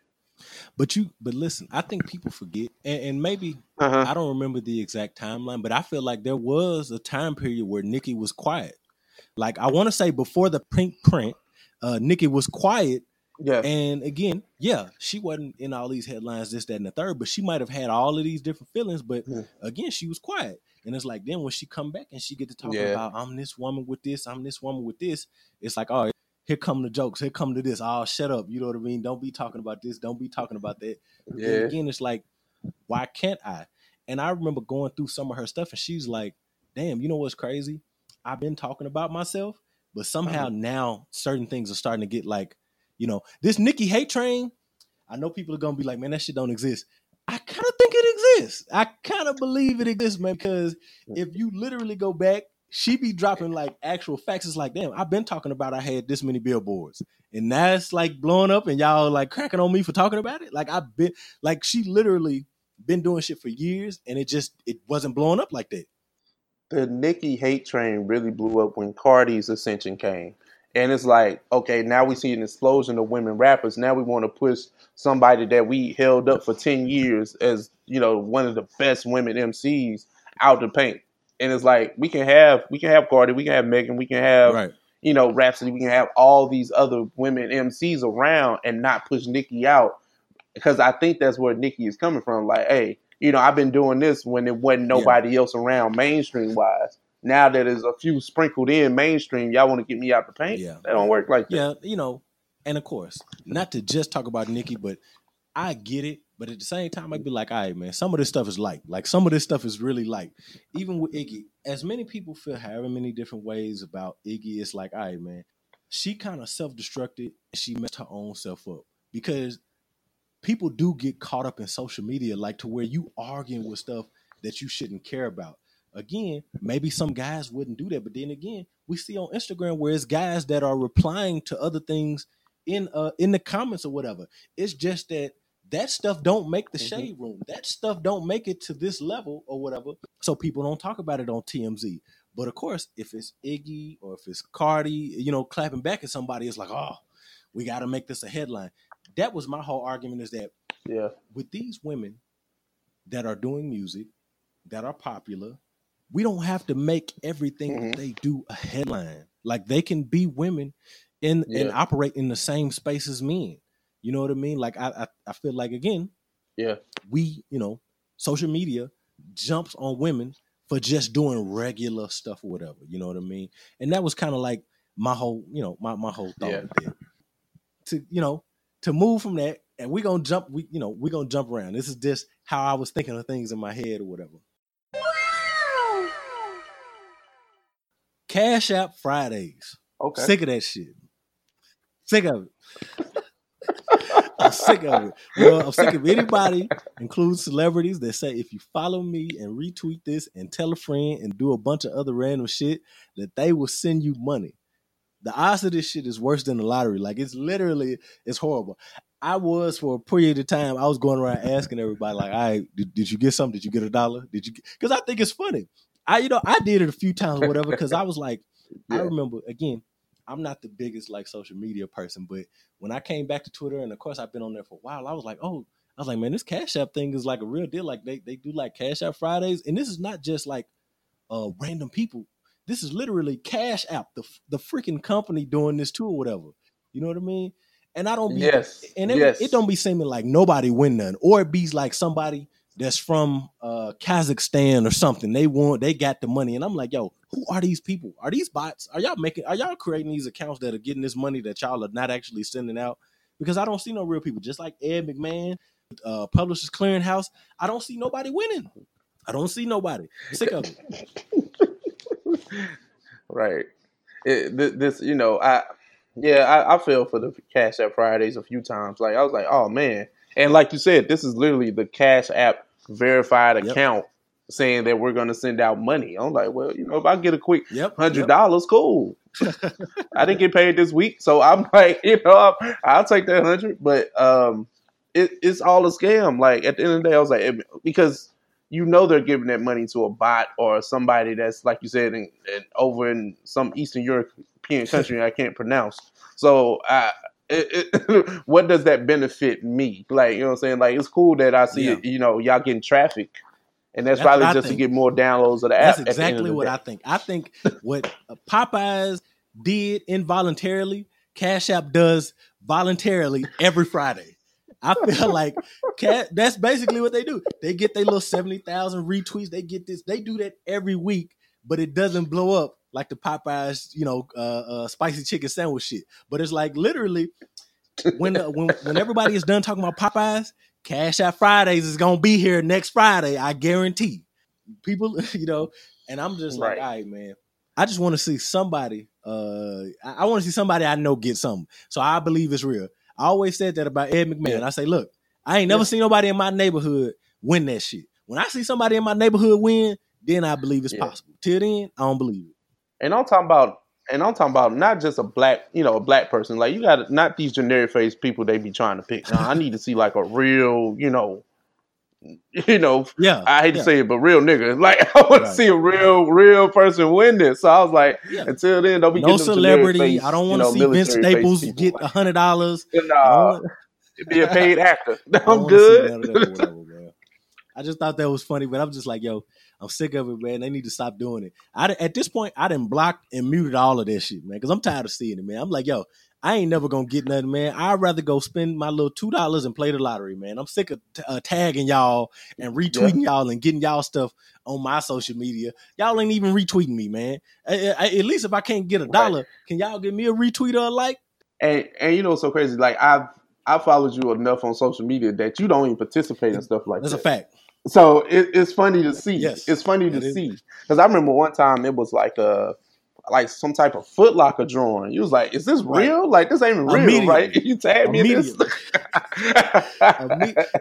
Speaker 1: But you, but listen, I think people forget, and, and maybe uh-huh. I don't remember the exact timeline, but I feel like there was a time period where Nicki was quiet. Like I want to say before the Pinkprint, uh, Nicki was quiet.
Speaker 2: Yeah.
Speaker 1: And again, yeah, she wasn't in all these headlines, this, that, and the third, but she might have had all of these different feelings. But yeah. again, she was quiet. And it's like then when she come back and she get to talk yeah. about I'm this woman with this, I'm this woman with this, it's like, oh, here come the jokes, here come to this. Oh, shut up. You know what I mean? Don't be talking about this. Don't be talking about that. Yeah. And again, it's like, why can't I? And I remember going through some of her stuff, and she's like, damn, you know what's crazy? I've been talking about myself, but somehow uh-huh. now certain things are starting to get like, you know, this Nicki hate train. I know people are gonna be like, man, that shit don't exist. I kind of think it exists. I kind of believe it exists, man, because if you literally go back she be dropping like actual facts. It's like, damn, I've been talking about I had this many billboards, and that's like blowing up, and y'all like cracking on me for talking about it. Like I've been, like she literally been doing shit for years, and it just it wasn't blowing up like that.
Speaker 2: The Nicki hate train really blew up when Cardi's ascension came. And it's like, okay, now we see an explosion of women rappers. Now we want to push somebody that we held up for 10 years as, you know, one of the best women MCs out the paint and it's like we can have we can have Cardi, we can have Megan, we can have right. you know Rapsody, we can have all these other women MCs around and not push Nicki out because I think that's where Nicki is coming from. Like, hey, you know, I've been doing this when there wasn't nobody yeah. else around mainstream wise. Now that there's a few sprinkled in mainstream, y'all want to get me out the paint?
Speaker 1: Yeah,
Speaker 2: that don't work like that.
Speaker 1: Yeah, you know, and of course, not to just talk about Nicki, but I get it. But at the same time, I'd be like, all right, man, some of this stuff is light. Like some of this stuff is really light. Even with Iggy, as many people feel however many different ways about Iggy, it's like, all right, man, she kind of self-destructed. She messed her own self up because people do get caught up in social media, like to where you arguing with stuff that you shouldn't care about. Again, maybe some guys wouldn't do that, but then again, we see on Instagram where it's guys that are replying to other things in uh in the comments or whatever. It's just that that stuff don't make the mm-hmm. shade room. That stuff don't make it to this level or whatever. So people don't talk about it on TMZ. But of course, if it's Iggy or if it's Cardi, you know, clapping back at somebody, it's like, oh, we got to make this a headline. That was my whole argument is that
Speaker 2: yeah,
Speaker 1: with these women that are doing music, that are popular, we don't have to make everything mm-hmm. they do a headline. Like they can be women yeah. and operate in the same space as men. You know what I mean? Like I, I, I feel like again,
Speaker 2: yeah,
Speaker 1: we you know social media jumps on women for just doing regular stuff or whatever. You know what I mean? And that was kind of like my whole you know my my whole thought yeah. To you know to move from that, and we're gonna jump. We you know we're gonna jump around. This is just how I was thinking of things in my head or whatever. Cash App Fridays.
Speaker 2: Okay.
Speaker 1: Sick of that shit. Sick of it. I'm sick of it. Well, I'm sick of anybody, including celebrities, that say if you follow me and retweet this and tell a friend and do a bunch of other random shit, that they will send you money. The odds of this shit is worse than the lottery. Like it's literally, it's horrible. I was for a period of time. I was going around asking everybody, like, "I right, did, did you get something? Did you get a dollar? Did you?" Because I think it's funny. I, you know, I did it a few times, or whatever. Because I was like, yeah. I remember again. I'm not the biggest like social media person, but when I came back to Twitter, and of course I've been on there for a while, I was like, oh, I was like, man, this Cash App thing is like a real deal. Like they they do like Cash App Fridays, and this is not just like uh random people. This is literally Cash App, the the freaking company doing this too, or whatever. You know what I mean? And I don't be
Speaker 2: yes,
Speaker 1: and it,
Speaker 2: yes.
Speaker 1: it don't be seeming like nobody win none, or it be like somebody that's from uh, Kazakhstan or something. They want they got the money, and I'm like, yo, who are these people? Are these bots? Are y'all making? Are y'all creating these accounts that are getting this money that y'all are not actually sending out? Because I don't see no real people. Just like Ed McMahon, uh, Publishers Clearing House, I don't see nobody winning. I don't see nobody. Sick of it. *laughs*
Speaker 2: right. It, this, you know, I yeah, I, I for the Cash App Fridays a few times. Like I was like, oh man, and like you said, this is literally the Cash App verified account yep. saying that we're going to send out money. I'm like, well, you know, if I get a quick hundred dollars, yep. cool. I didn't get paid this week, so I'm *laughs* like, you know, I'll, I'll take that hundred. But um, it, it's all a scam. Like at the end of the day, I was like, because you know they're giving that money to a bot or somebody that's like you said in, in, over in some Eastern European country I can't pronounce. So I, it, it, *laughs* what does that benefit me? Like, you know what I'm saying? Like, it's cool that I see, yeah. you know, y'all getting traffic. And that's, that's probably just think. to get more downloads of the
Speaker 1: that's
Speaker 2: app.
Speaker 1: That's exactly what. I think. I think what Popeyes did involuntarily, Cash App does voluntarily every Friday. I feel *laughs* like cat, that's basically what they do. They get their little 70,000 retweets. They get this. They do that every week, but it doesn't blow up like the Popeyes, you know, uh, uh, spicy chicken sandwich shit. But it's like literally when uh, when when everybody is done talking about Popeyes, Cash App Fridays is gonna be here next Friday. I guarantee. People, *laughs* you know, and I'm just like, right. all right, man. I just want to see somebody. Uh, I, I want to see somebody I know get something. So I believe it's real. I always said that about Ed McMahon. Yeah. I say, look, I ain't never yeah. seen nobody in my neighborhood win that shit. When I see somebody in my neighborhood win, then I believe it's yeah. possible. Till then, I don't believe it.
Speaker 2: And I'm talking about and I'm talking about not just a black, you know, a black person. Like you got not these generic face people they be trying to pick. Now, I need to see like a real, you know, *laughs* you know,
Speaker 1: yeah.
Speaker 2: I hate
Speaker 1: yeah.
Speaker 2: to say it, but real nigga. *laughs* Like I want right. to see a real, real person win this. So I was like, yeah. until then, don't be
Speaker 1: no celebrity. Face, I don't want to you know, see Vince Staples get a hundred dollars.
Speaker 2: Nah, be a paid actor. *laughs* I'm good.
Speaker 1: I just thought that was funny, but I'm just like, yo, I'm sick of it, man. They need to stop doing it. I at this point, I didn't block and muted all of this shit, man, because I'm tired of seeing it, man. I'm like, yo, I ain't never gonna get nothing, man. I'd rather go spend my little two dollars and play the lottery, man. I'm sick of t- uh, tagging y'all and retweeting yeah. y'all and getting y'all stuff on my social media. Y'all ain't even retweeting me, man. I, I, at least if I can't get a dollar, right. can y'all give me a retweet or a like?
Speaker 2: And and you know what's so crazy? Like I've I followed you enough on social media that you don't even participate in stuff like
Speaker 1: That's
Speaker 2: that.
Speaker 1: That's a fact.
Speaker 2: So it, it's funny to see.
Speaker 1: Yes,
Speaker 2: it's funny to see because I remember one time it was like a like some type of Footlocker drawing. You was like, "Is this real? Right. Like this ain't real, right?" *laughs* You tagged me in this. *laughs*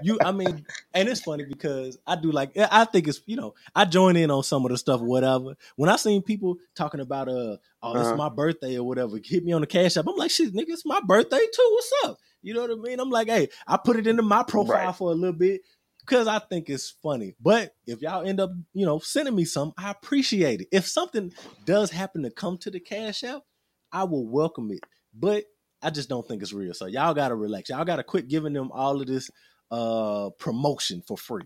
Speaker 1: you, I mean, and it's funny because I do like I think it's you know I join in on some of the stuff, whatever. When I seen people talking about uh, oh, it's uh-huh. my birthday or whatever, hit me on the cash app. I'm like, shit, nigga, it's my birthday too. What's up? You know what I mean? I'm like, hey, I put it into my profile right. for a little bit because I think it's funny. But if y'all end up, you know, sending me some, I appreciate it. If something does happen to come to the cash app, I will welcome it. But I just don't think it's real. So y'all gotta relax. Y'all gotta quit giving them all of this uh promotion for free.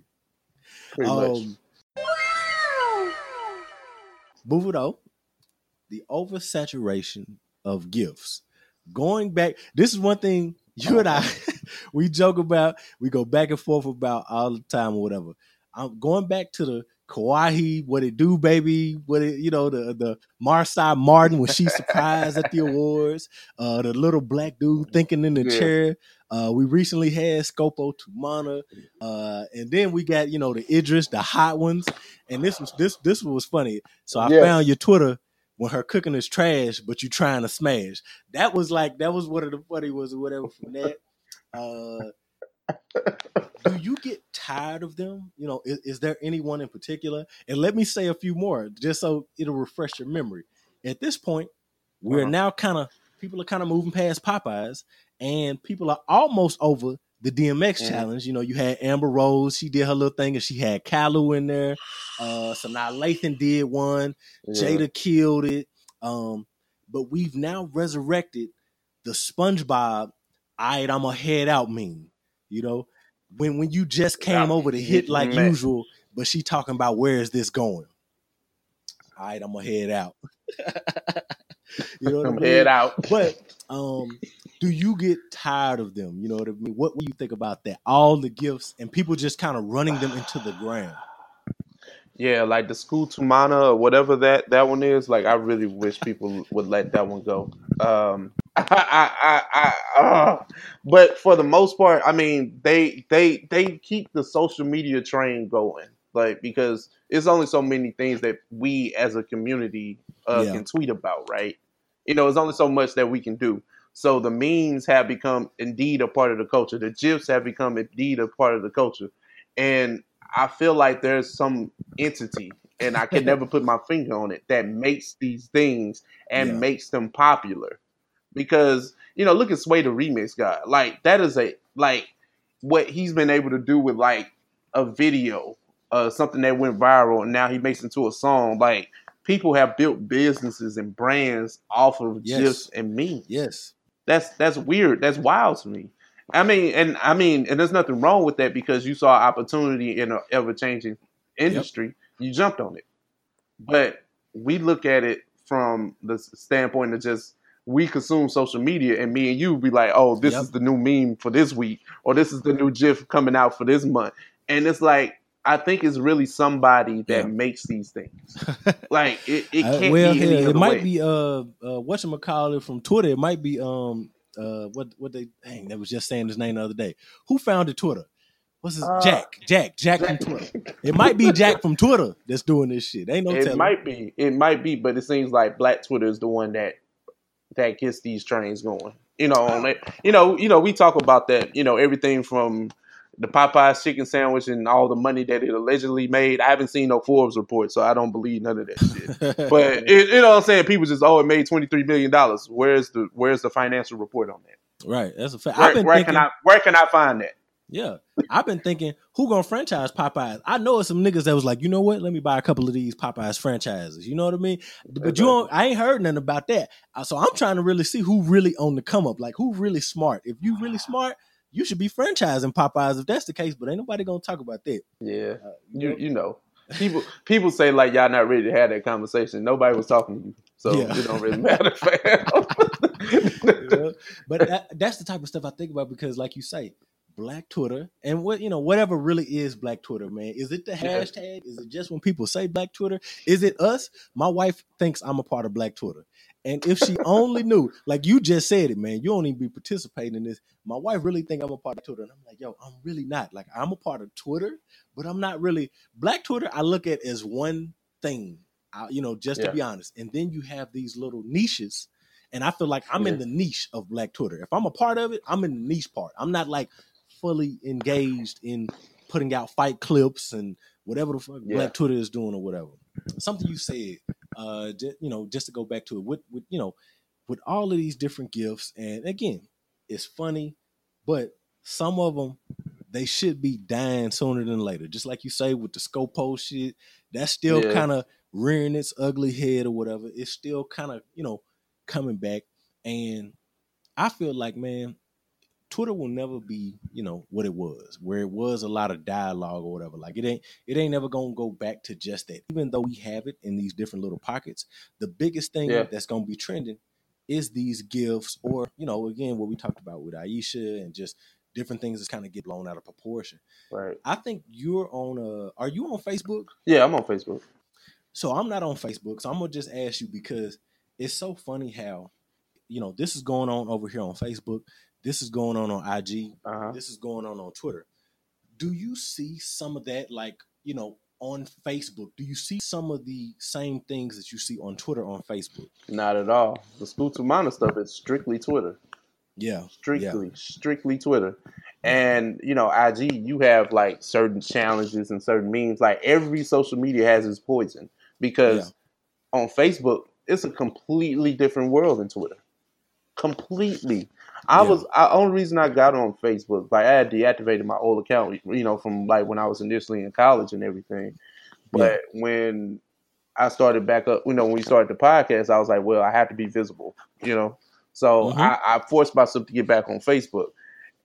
Speaker 1: Pretty um, much. Buvudo, the oversaturation of gifs. Going back, this is one thing you and I *laughs* we joke about, we go back and forth about all the time or whatever. I'm going back to the Kawhi, what it do, baby, what it, you know, the the Marsai Martin when she surprised at the *laughs* awards, uh, the little black dude thinking in the yeah. chair. Uh, we recently had Scopo Tumana, uh, and then we got you know the Idris, the hot ones, and this was this this was funny. So I yes. found your Twitter when her cooking is trash, but you trying to smash. That was like that was one of the funny was or whatever from that. Uh, *laughs* do you get tired of them? You know, is, is, there anyone in particular? And let me say a few more just so it'll refresh your memory. At this point, we're uh-huh. now kind of people are kind of moving past Popeyes, and people are almost over the DMX mm-hmm. challenge. You know, you had Amber Rose, she did her little thing, and she had Kalu in there. Uh, so now Lathan did one, yeah. Jada killed it. Um, but we've now resurrected the SpongeBob. All right, I'm gonna head out mean. You know, when when you just came over to hit like man. usual, but she talking about where is this going? All right, I'm gonna head out. *laughs*
Speaker 2: you know what I'm I mean? head out.
Speaker 1: But um, do you get tired of them? You know what I mean? What do you think about that? All the gifs and people just kind of running them into the ground.
Speaker 2: Yeah, like the school Tumana or whatever that that one is. Like, I really wish people would let that one go. Um, *laughs* I, I, I, uh, but for the most part, I mean, they they they keep the social media train going, like because it's only so many things that we as a community uh, yeah. can tweet about, right? You know, it's only so much that we can do. So the memes have become indeed a part of the culture. The gifs have become indeed a part of the culture, and I feel like there's some entity, and I can *laughs* never put my finger on it, that makes these things and yeah. makes them popular because you know, look at Sway the remix guy. Like that is a like what he's been able to do with like a video, uh, something that went viral, and now he makes into a song. Like people have built businesses and brands off of yes. gifs and me.
Speaker 1: Yes,
Speaker 2: that's that's weird. That's wild to me. I mean, and I mean, and there's nothing wrong with that because you saw opportunity in an ever changing industry. Yep. You jumped on it, but we look at it from the standpoint of just we consume social media and me and you be like, oh, this yep. is the new meme for this week, or this is the new GIF coming out for this month. And it's like, I think it's really somebody that yeah. makes these things. *laughs* like it, it can't uh, well, be any
Speaker 1: it
Speaker 2: might
Speaker 1: way. be uh uh what you from Twitter. It might be um uh what what they dang that was just saying his name the other day. Who founded Twitter? What's his uh, Jack? Jack, Jack from Twitter. it might be Jack from Twitter that's doing this shit. Ain't no.
Speaker 2: It
Speaker 1: telling.
Speaker 2: might be. It might be, but it seems like Black Twitter is the one that that gets these trains going. You know. You know, you know, we talk about that. You know, everything from the Popeyes chicken sandwich and all the money that it allegedly made. I haven't seen no Forbes report, so I don't believe none of that shit. *laughs* but it, you know what I'm saying? People just oh, it made twenty three million dollars. Where's the Where's the financial report on that?
Speaker 1: Right, that's a fact.
Speaker 2: Where, where thinking, can I Where can I find that?
Speaker 1: Yeah, I've been thinking who gonna franchise Popeyes. I know some niggas that was like, you know what? Let me buy a couple of these Popeyes franchises. You know what I mean? But you don't. I ain't heard nothing about that. Uh, so I'm trying to really see who really on the come up. Like who really smart. If you really smart, you should be franchising Popeyes if that's the case. But ain't nobody gonna talk about that.
Speaker 2: Yeah, uh, you you know. People people say like y'all not ready to have that conversation. Nobody was talking to you, so yeah. it don't really matter, fam. *laughs*
Speaker 1: But that, that's the type of stuff I think about because, like you say, Black Twitter and what you know, whatever really is Black Twitter, man. Is it the hashtag? Is it just when people say Black Twitter? Is it us? My wife thinks I'm a part of Black Twitter. And if she *laughs* only knew, like you just said it, man, you don't even be participating in this. My wife really think I'm a part of Twitter. And I'm like, yo, I'm really not. Like I'm a part of Twitter, but I'm not really Black Twitter, I look at as one thing. I, you know, just yeah. to be honest. And then you have these little niches and I feel like I'm yeah. in the niche of Black Twitter. If I'm a part of it, I'm in the niche part. I'm not like fully engaged in putting out fight clips and whatever the fuck yeah. Black Twitter is doing or whatever. Something you said, uh, j- you know, just to go back to it with, with you know, with all of these different gifs, and again, it's funny. but some of them they should be dying sooner than later. Just like you say with the Scopo shit, that's still yeah. kind of rearing its ugly head or whatever. It's still kind of you know coming back, and I feel like man, Twitter will never be, you know, what it was, where it was a lot of dialogue or whatever. Like it ain't it ain't never gonna go back to just that. Even though we have it in these different little pockets, the biggest thing yeah. that's gonna be trending is these gifs, or, you know, again, what we talked about with Ayesha and just different things that kind of get blown out of proportion.
Speaker 2: Right.
Speaker 1: I think you're on a are you on Facebook?
Speaker 2: Yeah, I'm on Facebook.
Speaker 1: So I'm not on Facebook. So I'm gonna just ask you because it's so funny how, you know, this is going on over here on Facebook this is going on on IG. Uh-huh. This is going on on Twitter. Do you see some of that, like you know, on Facebook? Do you see some of the same things that you see on Twitter on Facebook?
Speaker 2: Not at all. The School to Mana stuff is strictly Twitter.
Speaker 1: Yeah,
Speaker 2: strictly, yeah. strictly Twitter. And you know, IG, you have like certain challenges and certain memes. Like every social media has its poison because yeah. on Facebook, it's a completely different world than Twitter. Completely. I yeah. was the only reason I got on Facebook. Like I had deactivated my old account, you know, from like when I was initially in college and everything. But yeah. when I started back up, you know, when we started the podcast, I was like, well, I have to be visible, you know. So mm-hmm. I, I forced myself to get back on Facebook.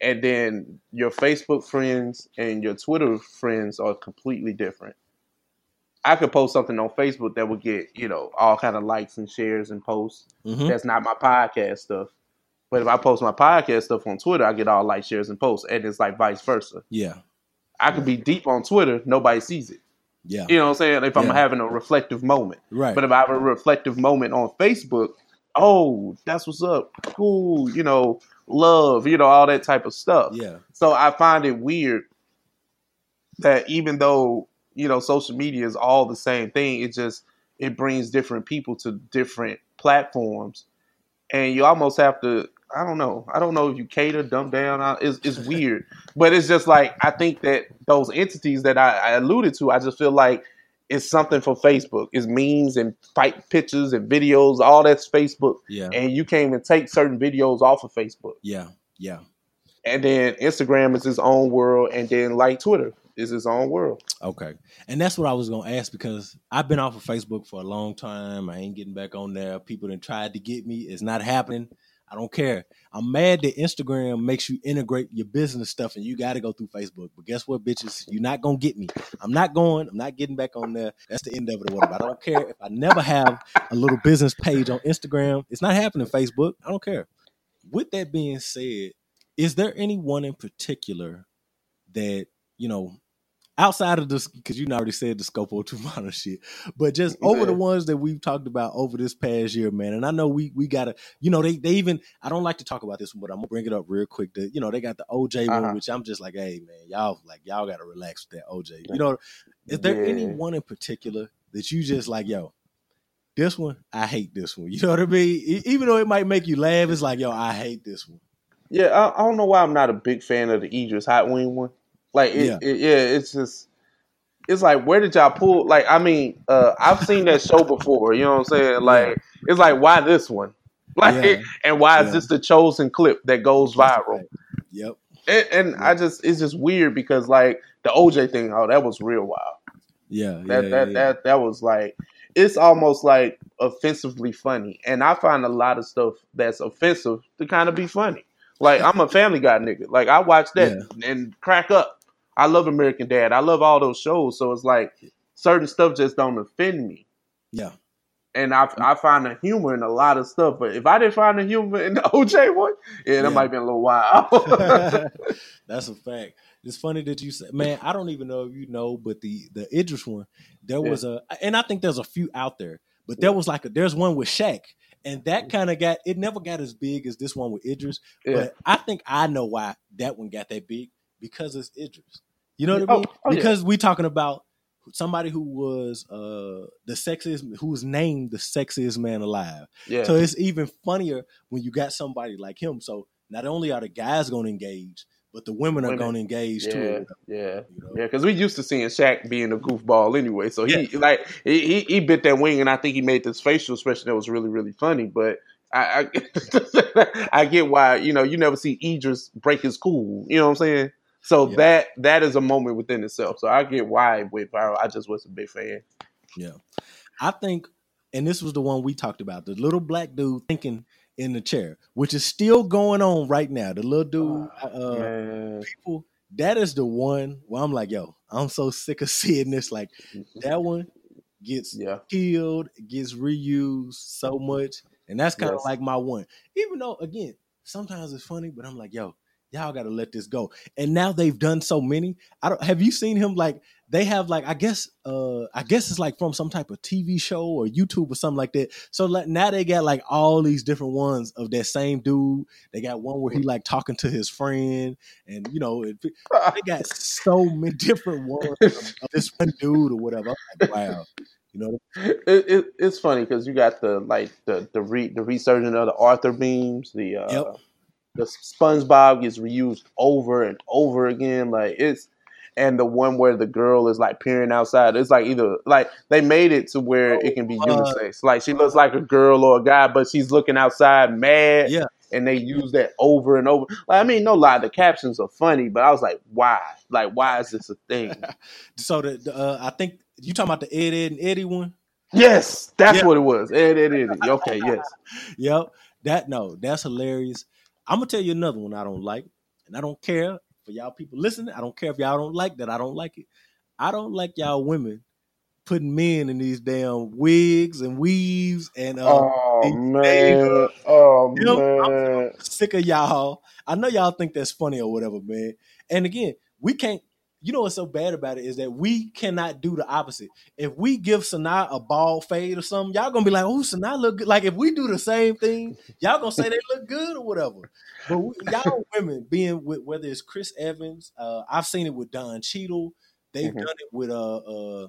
Speaker 2: And then your Facebook friends and your Twitter friends are completely different. I could post something on Facebook that would get, you know, all kind of likes and shares and posts. Mm-hmm. That's not my podcast stuff. But if I post my podcast stuff on Twitter, I get all like shares and posts, and it's like vice versa.
Speaker 1: Yeah,
Speaker 2: I could be deep on Twitter, nobody sees it.
Speaker 1: Yeah,
Speaker 2: you know what I'm saying. If I'm having a reflective moment,
Speaker 1: right?
Speaker 2: But if I have a reflective moment on Facebook, oh, that's what's up. Cool, you know, love, you know, all that type of stuff.
Speaker 1: Yeah.
Speaker 2: So I find it weird that even though you know social media is all the same thing, it just it brings different people to different platforms, and you almost have to I don't know. I don't know if you cater, dumb down. It's, it's weird, but it's just like I think that those entities that I, I, alluded to, I just feel like it's something for Facebook. It's memes and fight pictures and videos. All that's Facebook.
Speaker 1: Yeah.
Speaker 2: And you can't even take certain videos off of Facebook.
Speaker 1: Yeah. Yeah.
Speaker 2: And then Instagram is its own world, and then like Twitter is its own world.
Speaker 1: Okay, and that's what I was gonna ask because I've been off of Facebook for a long time. I ain't getting back on there. People that tried to get me. It's not happening. I don't care. I'm mad that Instagram makes you integrate your business stuff and you got to go through Facebook. But guess what, bitches? You're not going to get me. I'm not going. I'm not getting back on there. That's the end of it whatever. I don't care if I never have a little business page on Instagram. It's not happening Facebook. I don't care. With that being said, is there anyone in particular that, you know, outside of this, because you already said the Scopo *laughs* Tumana shit, but just over the ones that we've talked about over this past year, man. And I know we we gotta, you know, they they even I don't like to talk about this one, but I'm gonna bring it up real quick. The, you know, they got the OJ uh-huh. one, which I'm just like, hey man, y'all like y'all gotta relax with that OJ. You know, is there yeah. any one in particular that you just like, yo? This one, I hate this one. *laughs* You know what I mean? Even though it might make you laugh, it's like, yo, I hate this one.
Speaker 2: Yeah, I, I don't know why I'm not a big fan of the Idris Hot Wing one. Like, it, yeah. It, yeah, it's just, it's like, where did y'all pull? Like, I mean, uh, I've seen that show before. You know what I'm saying? Like, yeah. it's like, why this one? *laughs* Like, yeah. and why is this the chosen clip that goes viral?
Speaker 1: Yep.
Speaker 2: And, and yep. I just, it's just weird because like the OJ thing, oh, that was real wild.
Speaker 1: Yeah,
Speaker 2: that
Speaker 1: yeah,
Speaker 2: that
Speaker 1: yeah.
Speaker 2: that that was like it's almost like offensively funny, and I find a lot of stuff that's offensive to kind of be funny. Like I'm a Family Guy nigga. Like I watch that yeah. and crack up. I love American Dad. I love all those shows. So it's like certain stuff just don't offend me.
Speaker 1: Yeah.
Speaker 2: And I, I find the humor in a lot of stuff. But if I didn't find the humor in the *laughs* OJ one, yeah, that yeah. might have been a little wild. *laughs*
Speaker 1: That's a fact. It's funny that you said, man, I don't even know if you know, but the the Idris one, there yeah. was a, and I think there's a few out there, but there was like a, there's one with Shaq, and that mm-hmm. kind of got, it never got as big as this one with Idris, yeah. but I think I know why that one got that big because it's Idris. You know what I mean? Oh, oh, because yeah. we talking about somebody who was uh the sexiest who was named the sexiest man alive.
Speaker 2: Yeah.
Speaker 1: So it's even funnier when you got somebody like him. So not only are the guys gonna engage, but the women, women. are gonna engage
Speaker 2: yeah,
Speaker 1: too.
Speaker 2: Yeah, you know? yeah, because we used to seeing Shaq being a goofball anyway. So he yeah. like he, he bit that wing, and I think he made this facial expression that was really really funny. But I I, *laughs* I, get why you know you never see Idris break his cool. You know what I'm saying? So yeah. that that is a moment within itself. So I get why with viral. I just was a big fan.
Speaker 1: Yeah, I think, and this was the one we talked about. The little black dude thinking in the chair, which is still going on right now. The little dude, oh, uh, uh people. That is the one where I'm like, yo, I'm so sick of *laughs* seeing this. Like mm-hmm. that one gets yeah. killed, gets reused so much, and that's kind of yes. like my one. Even though, again, sometimes it's funny, but I'm like, yo, y'all got to let this go. And now they've done so many. I don't. Have you seen him? Like they have like I guess uh I guess it's like from some type of TV show or YouTube or something like that. So like now they got like all these different ones of that same dude. They got one where he like talking to his friend, and you know it, they got so many *laughs* different ones of, this one dude or whatever. Like, wow. You know,
Speaker 2: it, it, it's funny because you got the like the the re, the resurgence of the Arthur beams, the uh, yep. The SpongeBob gets reused over and over again. Like it's and the one where the girl is like peering outside. It's like either like they made it to where it can be uh, unisex. Like she looks like a girl or a guy, but she's looking outside mad.
Speaker 1: Yeah.
Speaker 2: And they use that over and over. Like, I mean, no lie, the captions are funny, but I was like, why? Like, why is this a thing? *laughs*
Speaker 1: so the, the uh, I think you talking about the Ed, Edd and Eddy one?
Speaker 2: Yes, that's what it was. Ed, Edd, Eddy. Okay, yes. *laughs*
Speaker 1: yep. That no, that's hilarious. I'm gonna tell you another one I don't like, and I don't care for y'all people listening, I don't care if y'all don't like that. I don't like it. I don't like y'all women putting men in these damn wigs and weaves and uh,
Speaker 2: oh man, oh you know,
Speaker 1: man, I'm sick of y'all. I know y'all think that's funny or whatever, man. And again, we can't you know what's so bad about it is that we cannot do the opposite. If we give Sanaa a ball fade or something, y'all gonna be like, "Oh, Sanaa look good." Like if we do the same thing, *laughs* y'all gonna say they look good or whatever. But we, y'all *laughs* women being with whether it's Chris Evans, uh, I've seen it with Don Cheadle. They've mm-hmm. done it with uh uh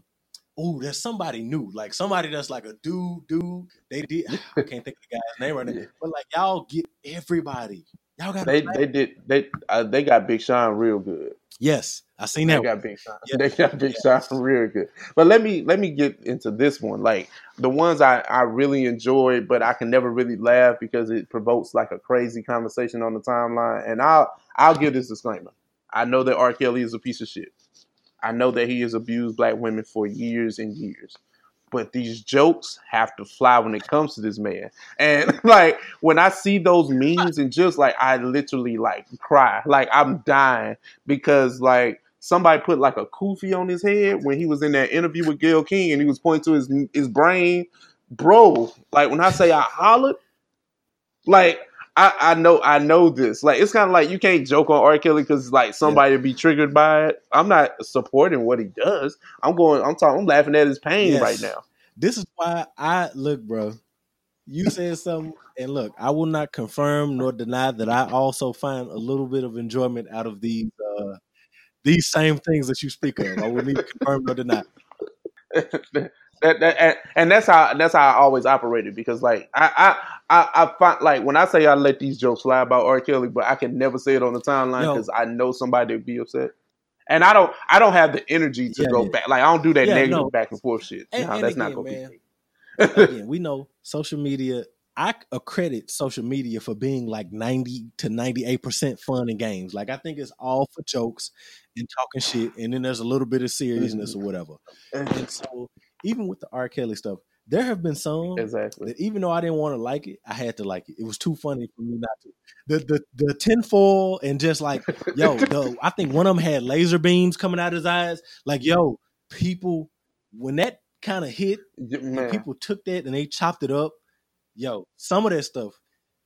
Speaker 1: oh, there's somebody new, like somebody that's like a dude, dude. They did. *laughs* I can't think of the guy's name right now, but like y'all get everybody. Y'all got
Speaker 2: they they did they uh, they got Big Sean real good.
Speaker 1: Yes, I seen that.
Speaker 2: They got Big Sean. Yeah. They got Big Sean real good. But let me let me get into this one. Like the ones I I really enjoy, but I can never really laugh because it provokes like a crazy conversation on the timeline. And I'll I'll give this disclaimer. I know that R. Kelly is a piece of shit. I know that he has abused black women for years and years but these jokes have to fly when it comes to this man. And *laughs* like when I see those memes and just like I literally like cry. Like I'm dying because like somebody put like a kufi on his head when he was in that interview with Gayle King and he was pointing to his his brain. Bro, like when I say I hollered, like I, I know I know this. Like it's kind of like you can't joke on R. Kelly because like somebody yeah. be triggered by it. I'm not supporting what he does. I'm going. I'm talking. I'm laughing at his pain yes. right now.
Speaker 1: This is why I look, bro. You said something, and look, I will not confirm nor deny that I also find a little bit of enjoyment out of these uh these same things that you speak of. I will neither confirm nor deny. *laughs*
Speaker 2: That, that, and, that's how that's how I always operated because like I, I I I find like when I say I let these jokes fly about R. Kelly, but I can never say it on the timeline because I know somebody would be upset, and I don't I don't have the energy to yeah, go yeah. back. Like I don't do that yeah, negative no. back and forth shit. And, no, and that's again, not gonna man,
Speaker 1: be. again, we know social media. I accredit social media for being like ninety to ninety eight percent fun and games. Like I think it's all for jokes and talking shit, and then there's a little bit of seriousness mm-hmm. or whatever. And so even with the R. Kelly stuff, there have been some
Speaker 2: exactly
Speaker 1: that even though I didn't want to like it, I had to like it. It was too funny for me not to. The the the tinfoil and just like *laughs* yo, the, I think one of them had laser beams coming out of his eyes. Like yo, people when that kind of hit, people took that and they chopped it up. Yo, some of that stuff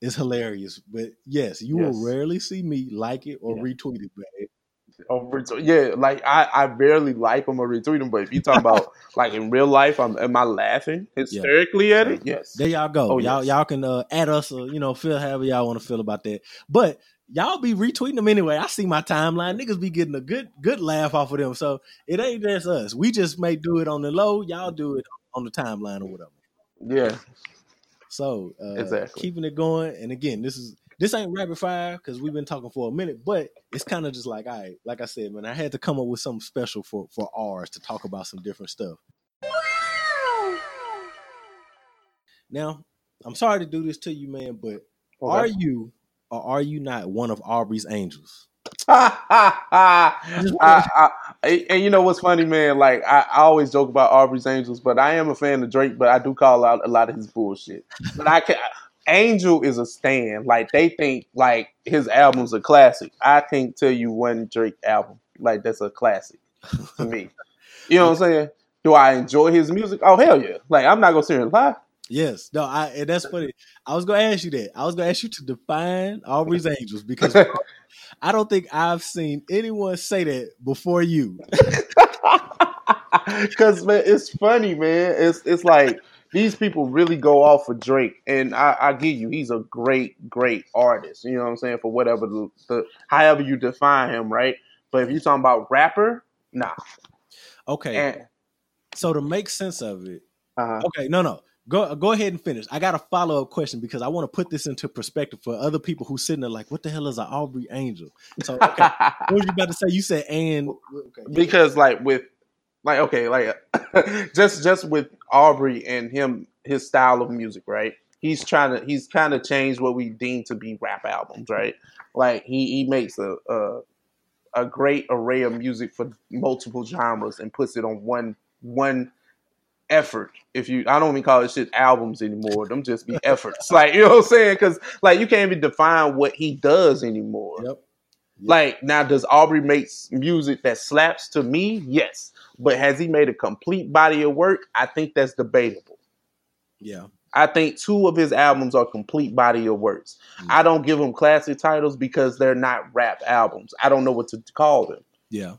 Speaker 1: is hilarious, but yes, you yes. will rarely see me like it or yeah. retweet it, man
Speaker 2: yeah, like I, I barely like them or retweet them, but if you talk about *laughs* like in real life, I'm am I laughing hysterically yeah. at it? Yes.
Speaker 1: There y'all go. Oh, y'all yes. y'all can uh, add us or you know feel however y'all want to feel about that. But y'all be retweeting them anyway. I see my timeline. Niggas be getting a good good laugh off of them. So it ain't just us. We just may do it on the low. Y'all do it on the timeline or whatever.
Speaker 2: Yeah.
Speaker 1: So uh, exactly. keeping it going. And again, this is this ain't rapid fire because we've been talking for a minute, but it's kind of just like, all right, like I said, man, I had to come up with something special for for ours to talk about some different stuff. Now, I'm sorry to do this to you, man, but okay. are you or are you not one of Aubrey's angels? *laughs*
Speaker 2: I, I, and you know what's funny, man? Like I, I, always joke about Aubrey's Angels, but I am a fan of Drake. But I do call out a lot of his bullshit. But I can Angel is a stand. Like they think like his album's a classic. I can't tell you one Drake album like that's a classic to me. You know what I'm *laughs* saying? Do I enjoy his music? Oh hell yeah! Like I'm not gonna sit here and lie.
Speaker 1: Yes, no, I and that's funny. I was gonna ask you that. I was gonna ask you to define Aubrey's Angels because *laughs* I don't think I've seen anyone say that before you. *laughs*
Speaker 2: Because man, it's funny, man. It's it's like these people really go off for Drake, and I, I get you, he's a great, great artist. You know what I'm saying? For whatever the, the however you define him, right? But if you're talking about rapper, nah.
Speaker 1: Okay. And, so to make sense of it, uh-huh. okay, no, no. Go go ahead and finish. I got a follow up question because I want to put this into perspective for other people who sitting there like, what the hell is an Aubrey Angel? So okay, *laughs* what were you about to say? You said and okay.
Speaker 2: because like with like okay, like *laughs* just just with Aubrey and him, his style of music, right? He's trying to he's kind of changed what we deem to be rap albums, right? Like he he makes a, a a great array of music for multiple genres and puts it on one one effort. If you, I don't even call it shit albums anymore. Them just be *laughs* efforts. like you know what I'm saying? Because like you can't even define what he does anymore. Yep. Like now, does Aubrey make music that slaps to me? Yes, but has he made a complete body of work? I think that's debatable.
Speaker 1: Yeah.
Speaker 2: I think two of his albums are complete body of works. Mm-hmm. I don't give them classic titles because they're not rap albums. I don't know what to call them.
Speaker 1: Yeah.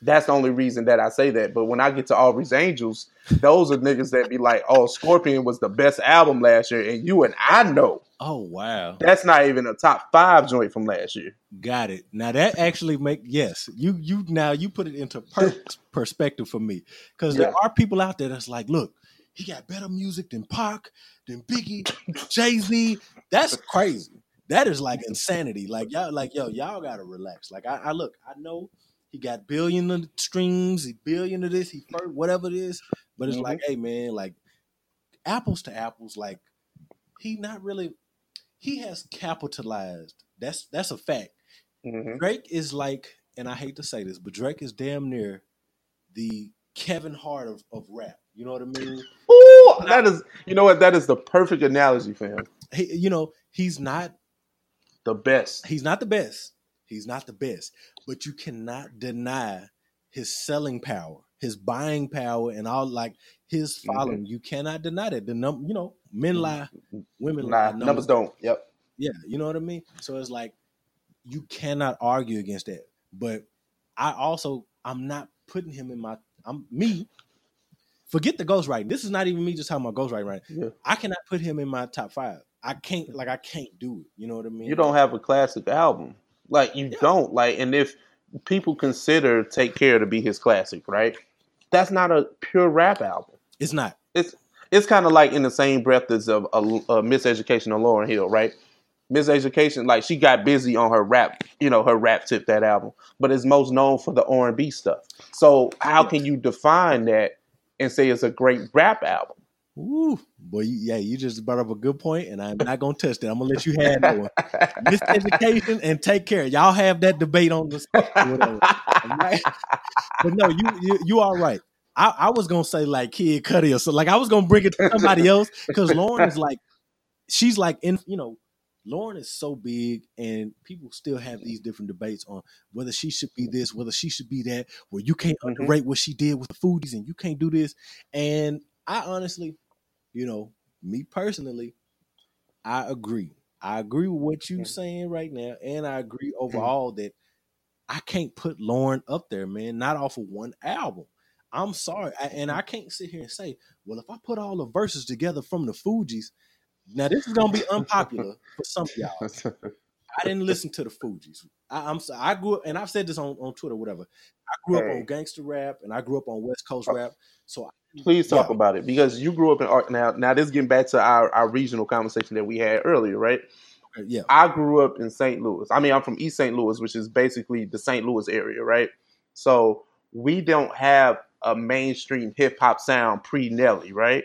Speaker 2: That's the only reason that I say that. But when I get to Aubrey's Angels, those are niggas that be like, "Oh, Scorpion was the best album last year," and you and I know.
Speaker 1: Oh wow,
Speaker 2: that's not even a top five joint from last year.
Speaker 1: Got it. Now that actually make yes, you you now you put it into per- *laughs* perspective for me because yeah. there are people out there that's like, look, he got better music than Pac, than Biggie, *laughs* Jay Z. That's crazy. That is like insanity. Like y'all, like yo, y'all gotta relax. Like I, I look, I know he got billion of streams, he billion of this, he whatever it is. But it's mm-hmm. like, hey man, like apples to apples, like he not really he has capitalized. That's that's a fact. Mm-hmm. Drake is like, and I hate to say this, but Drake is damn near the Kevin Hart of, of rap. You know what I mean?
Speaker 2: Ooh, that is you know what? That is the perfect analogy for him.
Speaker 1: He, you know, he's not
Speaker 2: the best.
Speaker 1: He's not the best. He's not the best, but you cannot deny his selling power, his buying power, and all like his following. Mm-hmm. You cannot deny that. The number, you know, men mm. lie, women
Speaker 2: nah, lie. Numbers, numbers don't. Yep.
Speaker 1: Yeah, you know what I mean. So it's like you cannot argue against that. But I also I'm not putting him in my I'm me. Forget the ghostwriting. This is not even me just talking about ghostwriting. Right? Yeah. I cannot put him in my top five. I can't like I can't do it. You know what I mean?
Speaker 2: You don't have a classic album. Like you yeah. don't like, and if people consider "Take Care" to be his classic, right? That's not a pure rap album.
Speaker 1: It's not.
Speaker 2: It's it's kind of like in the same breath as a, a, a Miseducation of Lauryn Hill, right? Miseducation, like she got busy on her rap, you know, her rap tip that album, but is most known for the R and B stuff. So how can you define that and say it's a great rap album?
Speaker 1: Ooh, boy, yeah, you just brought up a good point, and I'm not gonna touch that. I'm gonna let you have that one. Miseducation and take care. Y'all have that debate on the *laughs* right? But no, you you you are right. I, I was gonna say like Kid Cudi or so, like I was gonna bring it to somebody *laughs* else because Lauryn is like, she's like in you know, Lauryn is so big, and people still have these different debates on whether she should be this, whether she should be that. Where you can't mm-hmm. underrate what she did with the Fugees, and you can't do this. And I honestly, you know, me personally, I agree. I agree with what you're saying right now, and I agree overall that I can't put Lauryn up there, man. Not off of one album. I'm sorry, I, and I can't sit here and say, well, if I put all the verses together from the Fugees, now this is gonna be unpopular for some y'all. I didn't listen to the Fugees. I, am sorry, I grew up, and I've said this on, on Twitter, whatever. I grew hey. up on gangster rap, and I grew up on West Coast rap. So
Speaker 2: Please talk yeah. about it because you grew up in art. Now, now this getting back to our, our regional conversation that we had earlier, right?
Speaker 1: Yeah.
Speaker 2: I grew up in St. Louis. I mean, I'm from East St. Louis, which is basically the St. Louis area, right? So we don't have a mainstream hip hop sound pre Nelly, right?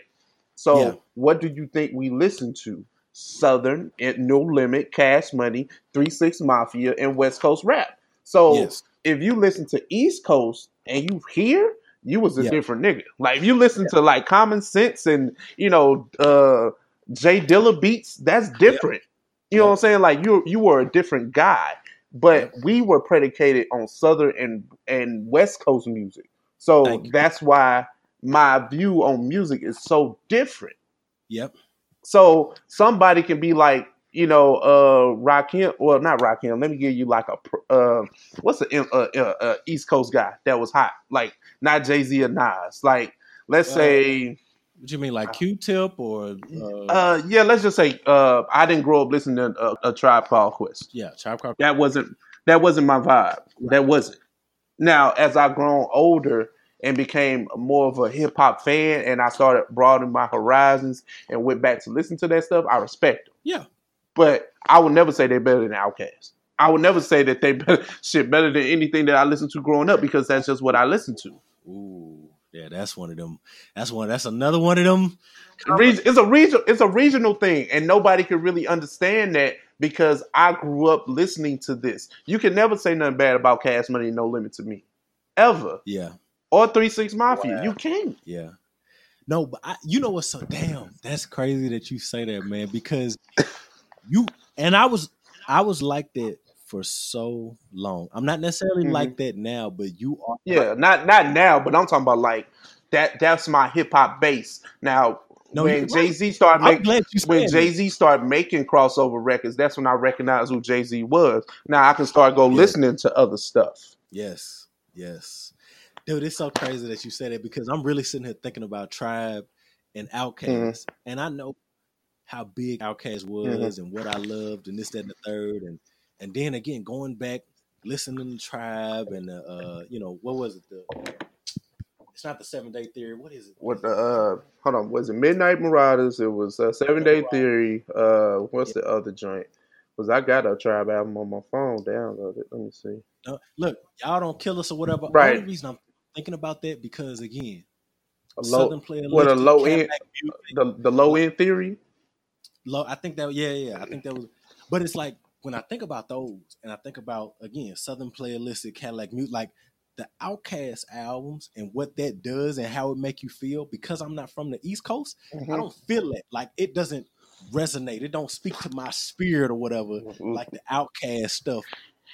Speaker 2: So, yeah. what do you think we listen to? Southern, and No Limit, Cash Money, Three Six Mafia, and West Coast rap. So, yes. if you listen to East Coast and you hear, you was a yeah. different nigga. Like if you listen yeah. to like Common Sense and you know uh J Dilla beats, that's different. You know what I'm saying? Like you you were a different guy. But we were predicated on Southern and and West Coast music. So that's why my view on music is so different.
Speaker 1: Yep.
Speaker 2: So somebody can be like, you know, uh, Rakim. Well, not Rakim. Let me give you like a uh, what's the uh, uh, uh, East Coast guy that was hot? Like not Jay Z or Nas. Like let's say.
Speaker 1: What do you mean, like Q-Tip or?
Speaker 2: Uh, uh, yeah, let's just say uh, I didn't grow up listening to a, a Tribe Called Quest.
Speaker 1: Yeah, Tribe Called.
Speaker 2: That wasn't that wasn't my vibe. Right. That wasn't. Now, as I grown older, and became more of a hip hop fan and I started broadening my horizons and went back to listen to that stuff, I respect them.
Speaker 1: Yeah.
Speaker 2: But I would never say they're better than Outkast. I would never say that they *laughs* better shit better than anything that I listened to growing up because that's just what I listened to.
Speaker 1: Ooh, yeah, that's one of them. That's one. That's another one of them.
Speaker 2: It's a region. It's a regional thing, and nobody can really understand that because I grew up listening to this. You can never say nothing bad about Cash Money, No Limit to me, ever.
Speaker 1: Yeah
Speaker 2: or Three Six Mafia. Wow. You can't.
Speaker 1: Yeah. No, but I, you know what's so damn? That's crazy that you say that, man. Because you and I was I was like that for so long. I'm not necessarily mm-hmm. like that now, but you are.
Speaker 2: Yeah, not not now, but I'm talking about like that. That's my hip hop base. Now, no, when Jay Z started making when Jay Z started making crossover records, that's when I recognized who Jay Z was. Now I can start go yeah. listening to other stuff.
Speaker 1: Yes, yes. Dude, it's so crazy that you said it because I'm really sitting here thinking about Tribe and Outkast, mm-hmm. and I know how big Outkast was mm-hmm. and what I loved and this, that, and the third, and and then again going back listening to Tribe and uh you know what was it the it's not the seven day theory. What is it?
Speaker 2: What the uh hold on, was it Midnight Marauders? It was uh, seven day theory. Uh what's yeah. the other joint? Because I got a tribe album on my phone downloaded. Let me see.
Speaker 1: Uh, look, y'all don't kill us or whatever. Right. The only reason I'm thinking about that because again,
Speaker 2: a low, Southern player. What a low end, the the low end theory.
Speaker 1: Low, I think that yeah yeah I think that was, but it's like when I think about those and I think about again Southern playlistic Cadillac music like the Outkast albums and what that does and how it make you feel because I'm not from the East Coast mm-hmm. I don't feel it like it doesn't resonate it don't speak to my spirit or whatever mm-hmm. like the Outkast stuff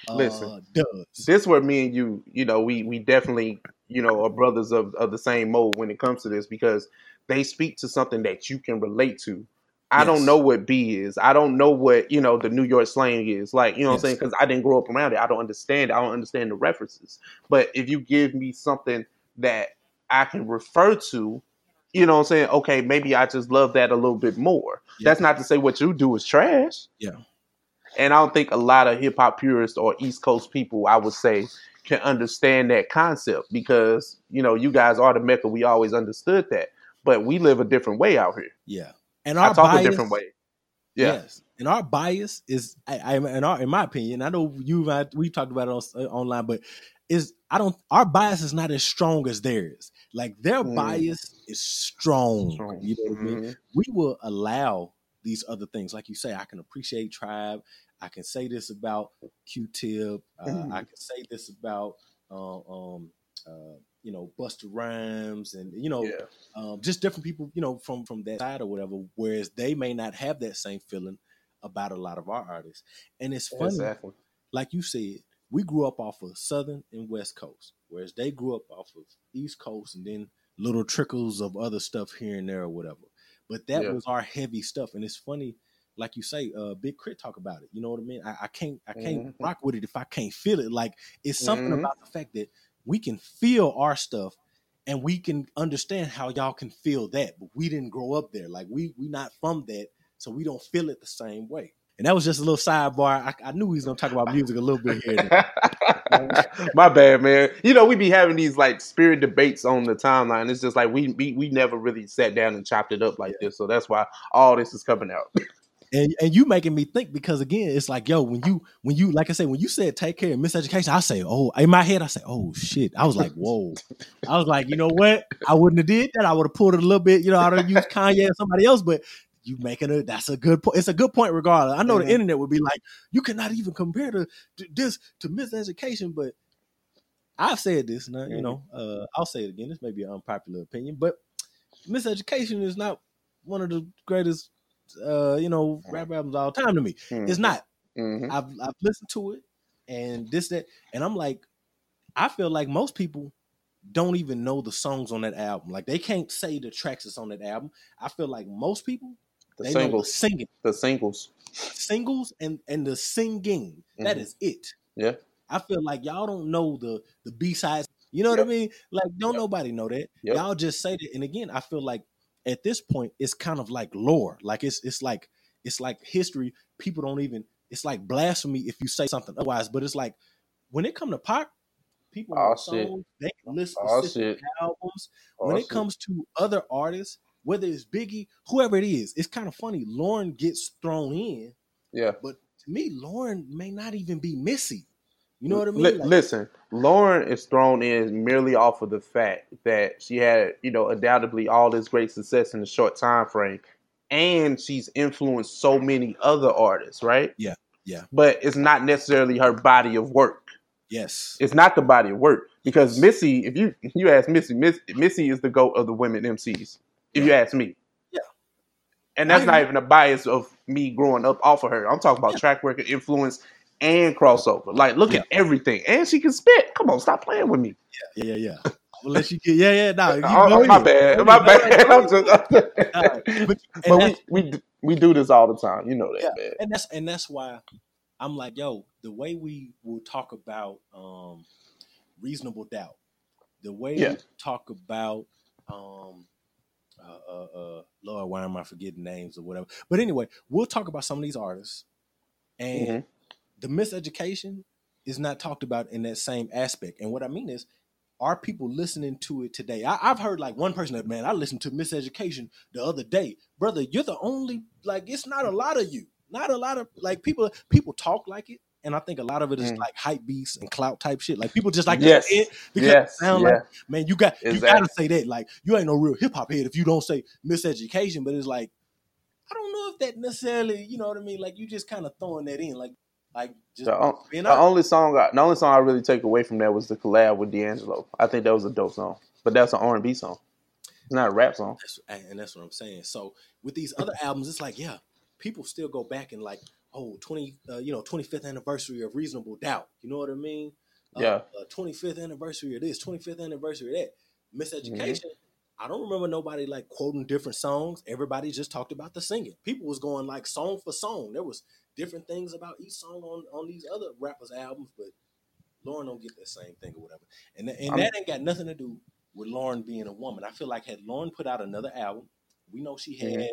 Speaker 1: Listen, uh, does.
Speaker 2: This where me and you, you know, we we definitely, you know, are brothers of, of the same mold when it comes to this because they speak to something that you can relate to. I yes. don't know what B is. I don't know what, you know, the New York slang is. Like, you know yes. I'm saying? Because I didn't grow up around it. I don't understand it. I don't understand the references. But if you give me something that I can refer to, you know what I'm saying? Okay, maybe I just love that a little bit more. Yeah. That's not to say what you do is trash.
Speaker 1: Yeah.
Speaker 2: And I don't think a lot of hip hop purists or East Coast people, I would say, can understand that concept because, you know, you guys are the Mecca. We always understood that. But we live a different way out here.
Speaker 1: Yeah. And our I talk
Speaker 2: bias, a different way. Yeah. Yes.
Speaker 1: And our bias is, I, I in, our, in my opinion, I know you we've talked about it on, uh, online, but is I don't our bias is not as strong as theirs. Like their mm. bias is strong. strong. You know what mm-hmm. I mean? Mm-hmm. We will allow these other things. Like you say, I can appreciate tribe. I can say this about Q-Tip. Uh, mm. I can say this about uh, um, uh, you know Busta Rhymes and you know yeah. um, just different people you know from from that side or whatever. Whereas they may not have that same feeling about a lot of our artists. And it's funny, exactly. like you said, we grew up off of Southern and West Coast, whereas they grew up off of East Coast and then little trickles of other stuff here and there or whatever. But that yeah. was our heavy stuff, and it's funny like you say, uh, Big K.R.I.T. talk about it. You know what I mean? I, I can't, I can't mm-hmm. rock with it if I can't feel it. Like it's something mm-hmm. about the fact that we can feel our stuff, and we can understand how y'all can feel that, but we didn't grow up there. Like we, we not from that, so we don't feel it the same way. And that was just a little sidebar. I, I knew he was gonna talk about music a little bit here. *laughs*
Speaker 2: My bad, man. You know, we be having these like spirit debates on the timeline. It's just like we we, we never really sat down and chopped it up like yeah. this. So that's why all this is coming out. *laughs*
Speaker 1: and and you making me think because again, it's like yo, when you when you like I said, when you said take care of miseducation, I say, oh, in my head, I say, oh shit. I was like, whoa. I was like, you know what? I wouldn't have did that. I would have pulled it a little bit. You know, I'd have used Kanye or somebody else, but you making a that's a good point. It's a good point regardless. I know mm-hmm. the internet would be like, you cannot even compare to, to this to miseducation, but I've said this, now, you know, uh, I'll say it again. This may be an unpopular opinion, but miseducation is not one of the greatest, uh, you know, rap albums all time to me. Mm-hmm. It's not. Mm-hmm. I've I've listened to it and this that, and I'm like, I feel like most people don't even know the songs on that album. Like they can't say the tracks that's on that album. I feel like most people
Speaker 2: the they singles, the singing, the singles,
Speaker 1: singles, and and the singing. Mm-hmm. That is it.
Speaker 2: Yeah.
Speaker 1: I feel like y'all don't know the the B sides. You know yep. what I mean? Like don't yep. nobody know that. Yep. Y'all just say that. And again, I feel like at this point it's kind of like lore. Like it's it's like it's like history. People don't even. It's like blasphemy if you say something otherwise. But it's like when it come to pop, people oh, songs, they can listen oh, to albums. Oh, when it shit. comes to other artists, whether it's Biggie, whoever it is, it's kind of funny. Lauryn gets thrown in.
Speaker 2: Yeah.
Speaker 1: But to me, Lauryn may not even be Missy. You know what I mean? L-
Speaker 2: like, listen, Lauryn is thrown in merely off of the fact that she had, you know, undoubtedly all this great success in a short time frame, and she's influenced so many other artists, right?
Speaker 1: Yeah, yeah.
Speaker 2: But it's not necessarily her body of work.
Speaker 1: Yes,
Speaker 2: it's not the body of work because Missy, if you if you ask Missy, Miss, Missy is the goat of the women MCs. If yeah. you ask me,
Speaker 1: yeah,
Speaker 2: and that's not even a bias of me growing up off of her. I'm talking about yeah. track record, influence, and crossover. Like, look yeah. at everything, and she can spit. Come on, stop playing with me.
Speaker 1: Yeah, yeah, yeah. I'll let you get. Yeah, yeah. No, you *laughs*
Speaker 2: oh, my bad, my bad. *laughs* I'm just, but, *laughs* but we, we we do this all the time. You know that, yeah. man.
Speaker 1: And that's and that's why I'm like, yo, the way we will talk about um reasonable doubt, the way yeah. we talk about um uh, uh, uh, Lord, why am I forgetting names or whatever? But anyway, we'll talk about some of these artists, and mm-hmm the miseducation is not talked about in that same aspect. And what I mean is, are people listening to it today? I, have heard like one person that man, I listened to miseducation the other day, brother. You're the only like it's not a lot of you, not a lot of like people. People talk like it, and I think a lot of it is mm. like hype beats and clout type shit. Like people just like
Speaker 2: yes. it
Speaker 1: because yes. it sound yeah. like man, you got exactly. you gotta say that. Like you ain't no real hip hop head if you don't say miseducation. But it's like I don't know if that necessarily, you know what I mean. Like you just kind of throwing that in. Like like just
Speaker 2: the, the only song, I, the only song I really take away from that was the collab with D'Angelo. I think that was a dope song, but that's an R and B song. It's not a rap song.
Speaker 1: That's, and that's what I'm saying. So with these other albums, it's like yeah, people still go back and like oh 20 uh, you know 25th anniversary of Reasonable Doubt. You know what I mean?
Speaker 2: Uh, yeah.
Speaker 1: Uh, 25th anniversary of this, 25th anniversary of that. Miseducation. Mm-hmm. I don't remember nobody like quoting different songs. Everybody just talked about the singing. People was going like song for song. There was different things about each song on, on these other rappers' albums, but Lauryn don't get that same thing or whatever. And, and that ain't got nothing to do with Lauryn being a woman. I feel like had Lauryn put out another album, we know she had mm-hmm.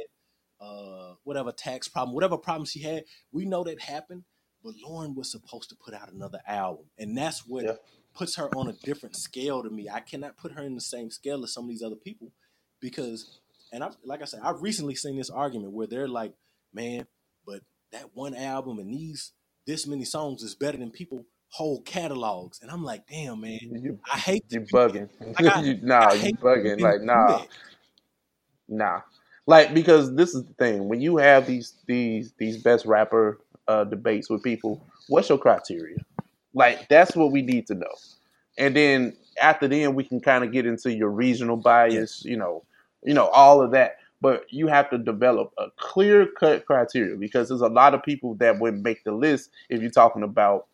Speaker 1: uh, whatever tax problem, whatever problem she had, we know that happened. But Lauryn was supposed to put out another album, and that's what yeah. puts her on a different scale to me. I cannot put her in the same scale as some of these other people because, and I like I said, I've recently seen this argument where they're like, "Man, but that one album and these this many songs is better than people whole catalogs. And I'm like, damn, man, you, I hate
Speaker 2: you bugging. Like I, *laughs* you, nah, you bugging. Like, nah, nah. Like because this is the thing when you have these these these best rapper uh, debates with people, what's your criteria? Like that's what we need to know. And then after then, we can kind of get into your regional bias, you know, you know all of that but you have to develop a clear cut criteria because there's a lot of people that would make the list if you're talking about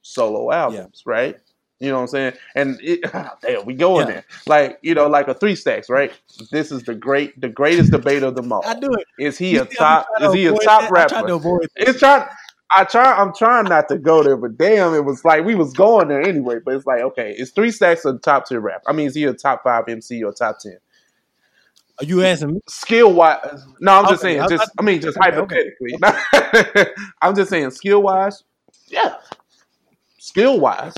Speaker 2: solo albums, yeah. right? You know what I'm saying? And it, *laughs* ah, damn, we going yeah. there. Like, you know, like a three stacks, right? This is the great the greatest debate of them all.
Speaker 1: I do it.
Speaker 2: Is he a top is he a top that. rapper? It's trying I try I'm trying not to go there, but damn, it was like we was going there anyway. But it's like, okay, is three stacks a top tier rap? I mean, is he a top five MC or top ten?
Speaker 1: Are you asking me?
Speaker 2: Skill wise, no, I'm just okay, saying. Just I, I mean, just okay, hypothetically. Okay. *laughs* I'm just saying, skill wise, yeah, skill wise.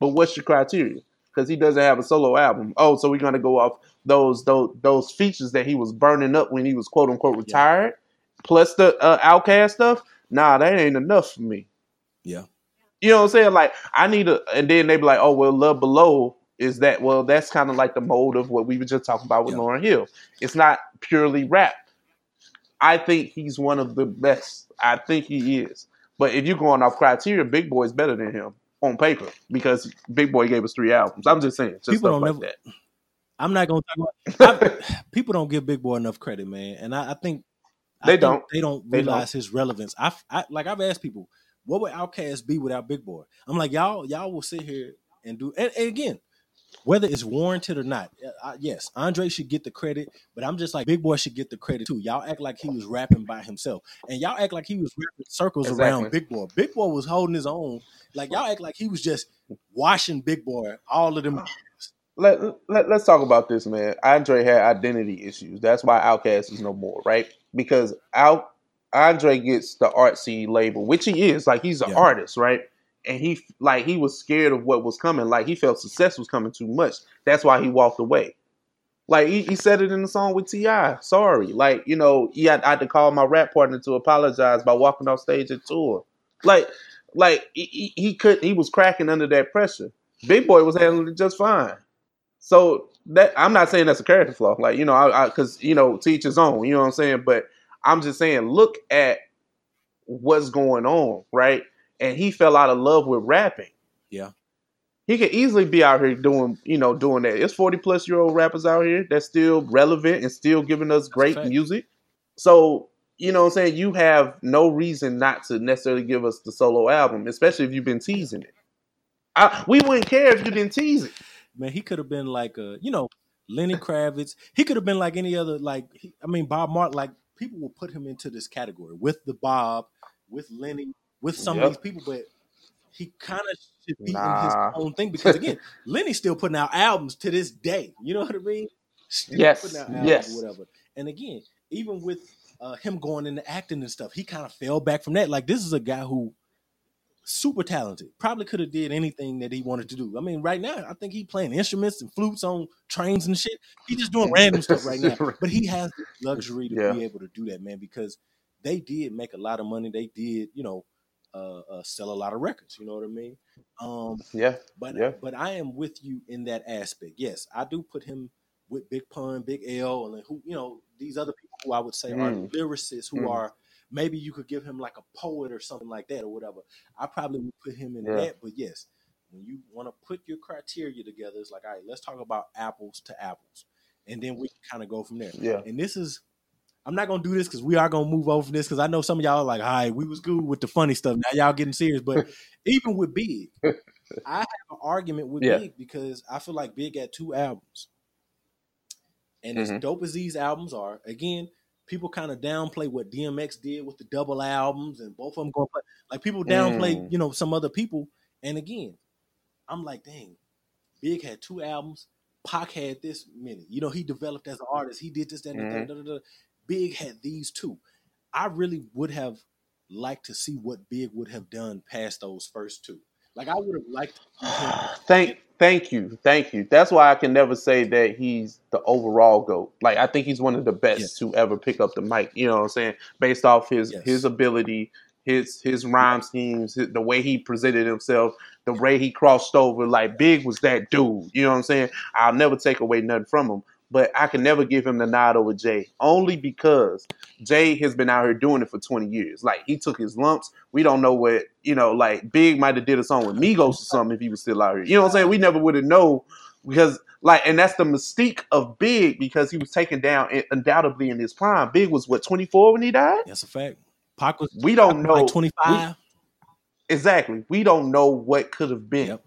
Speaker 2: But what's your criteria? Because he doesn't have a solo album. Oh, so we're gonna go off those those those features that he was burning up when he was quote unquote retired. plus the uh, OutKast stuff, nah, that ain't enough for me.
Speaker 1: Yeah.
Speaker 2: You know what I'm saying? Like I need a, and then they be like, oh well, Love Below is that well, that's kind of like the mode of what we were just talking about with yeah. Lauryn Hill. It's not purely rap. I think he's one of the best. I think he is. But if you're going off criteria, Big Boi is better than him on paper because Big Boi gave us three albums. I'm just saying, just people don't like never, that.
Speaker 1: I'm not gonna talk about. *laughs* people don't give Big Boi enough credit, man, and I, I think
Speaker 2: they I don't.
Speaker 1: They don't realize they don't. his relevance. I, I like I've asked people, what would OutKast be without Big Boi? I'm like, y'all, y'all will sit here and do. And, and again, whether it's warranted or not, uh, yes, Andre should get the credit, but I'm just like Big Boi should get the credit too. Y'all act like he was rapping by himself, and y'all act like he was rapping circles exactly. around Big Boi. Big Boi was holding his own. Like y'all act like he was just washing Big Boi all of them.
Speaker 2: Let, let let's talk about this, man. Andre had identity issues. That's why OutKast is no more, right? Because out Andre gets the artsy label, which he is. Like he's an yeah. artist, right? And he like he was scared of what was coming. Like he felt success was coming too much. That's why he walked away. Like he, he said it in the song with T.I. Sorry, like you know, he had, I had to call my rap partner to apologize by walking off stage at tour. Like, like he, he could he was cracking under that pressure. Big Boi was handling it just fine. So that I'm not saying that's a character flaw. Like you know, I because you know, teach his own. You know what I'm saying? But I'm just saying, look at what's going on, right? And he fell out of love with rapping.
Speaker 1: Yeah.
Speaker 2: He could easily be out here doing, you know, doing that. It's 40 plus year old rappers out here that's still relevant and still giving us great music. So, you know what I'm saying? You have no reason not to necessarily give us the solo album, especially if you've been teasing it. I, we wouldn't care if you didn't tease it.
Speaker 1: Man, he could have been like a, you know, Lenny Kravitz. He could have been like any other, like, he, I mean, Bob Marley. Like, people will put him into this category with the Bob, with Lenny, with some yep. of these people, but he kind of should be nah. in his own thing because again, *laughs* Lenny's still putting out albums to this day. You know what I mean?
Speaker 2: Still yes, yes,
Speaker 1: whatever. And again, even with uh, him going into acting and stuff, he kind of fell back from that. Like this is a guy who super talented. Probably could have did anything that he wanted to do. I mean, right now, I think he playing instruments and flutes on trains and shit. He just doing random stuff right now. *laughs* But he has luxury to yeah. be able to do that, man, because they did make a lot of money. They did, you know, uh, uh, sell a lot of records. You know what I mean? Um,
Speaker 2: yeah.
Speaker 1: But
Speaker 2: yeah.
Speaker 1: but I am with you in that aspect. Yes, I do put him with Big Pun, Big L, and who you know these other people who I would say mm. are lyricists who mm. are maybe you could give him like a poet or something like that or whatever. I probably would put him in yeah. that. But yes, when you want to put your criteria together, it's like all right, let's talk about apples to apples, and then we kind of go from there.
Speaker 2: Yeah.
Speaker 1: And this is I'm not gonna do this because we are gonna move over this because I know some of y'all are like, "All right, we was good with the funny stuff. Now y'all getting serious." But *laughs* even with Big, *laughs* I have an argument with yeah. Big because I feel like Big had two albums, and mm-hmm. as dope as these albums are, again, people kind of downplay what DMX did with the double albums, and both of them going play. Like people downplay, mm. you know, some other people. And again, I'm like, dang, Big had two albums. Pac had this many. You know, he developed as an artist. He did this, that, mm-hmm. da, da, da, Big had these two. I really would have liked to see what Big would have done past those first two. Like I would have liked. *sighs*
Speaker 2: thank, thank you, thank you. That's why I can never say that he's the overall goat. Like I think he's one of the best yes. to ever pick up the mic. You know what I'm saying? Based off his yes. his ability, his his rhyme schemes, the way he presented himself, the way he crossed over. Like Big was that dude. You know what I'm saying? I'll never take away nothing from him but I can never give him the nod over Jay only because Jay has been out here doing it for 20 years. Like he took his lumps. We don't know what, you know, like Big might have did a song with Migos or something if he was still out here. You know what I'm saying? We never would have know because like and that's the mystique of Big because he was taken down undoubtedly in his prime. Big was what 24 when he died?
Speaker 1: That's a fact. Pac was
Speaker 2: we don't know
Speaker 1: like 25.
Speaker 2: exactly. We don't know what could have been. Yep.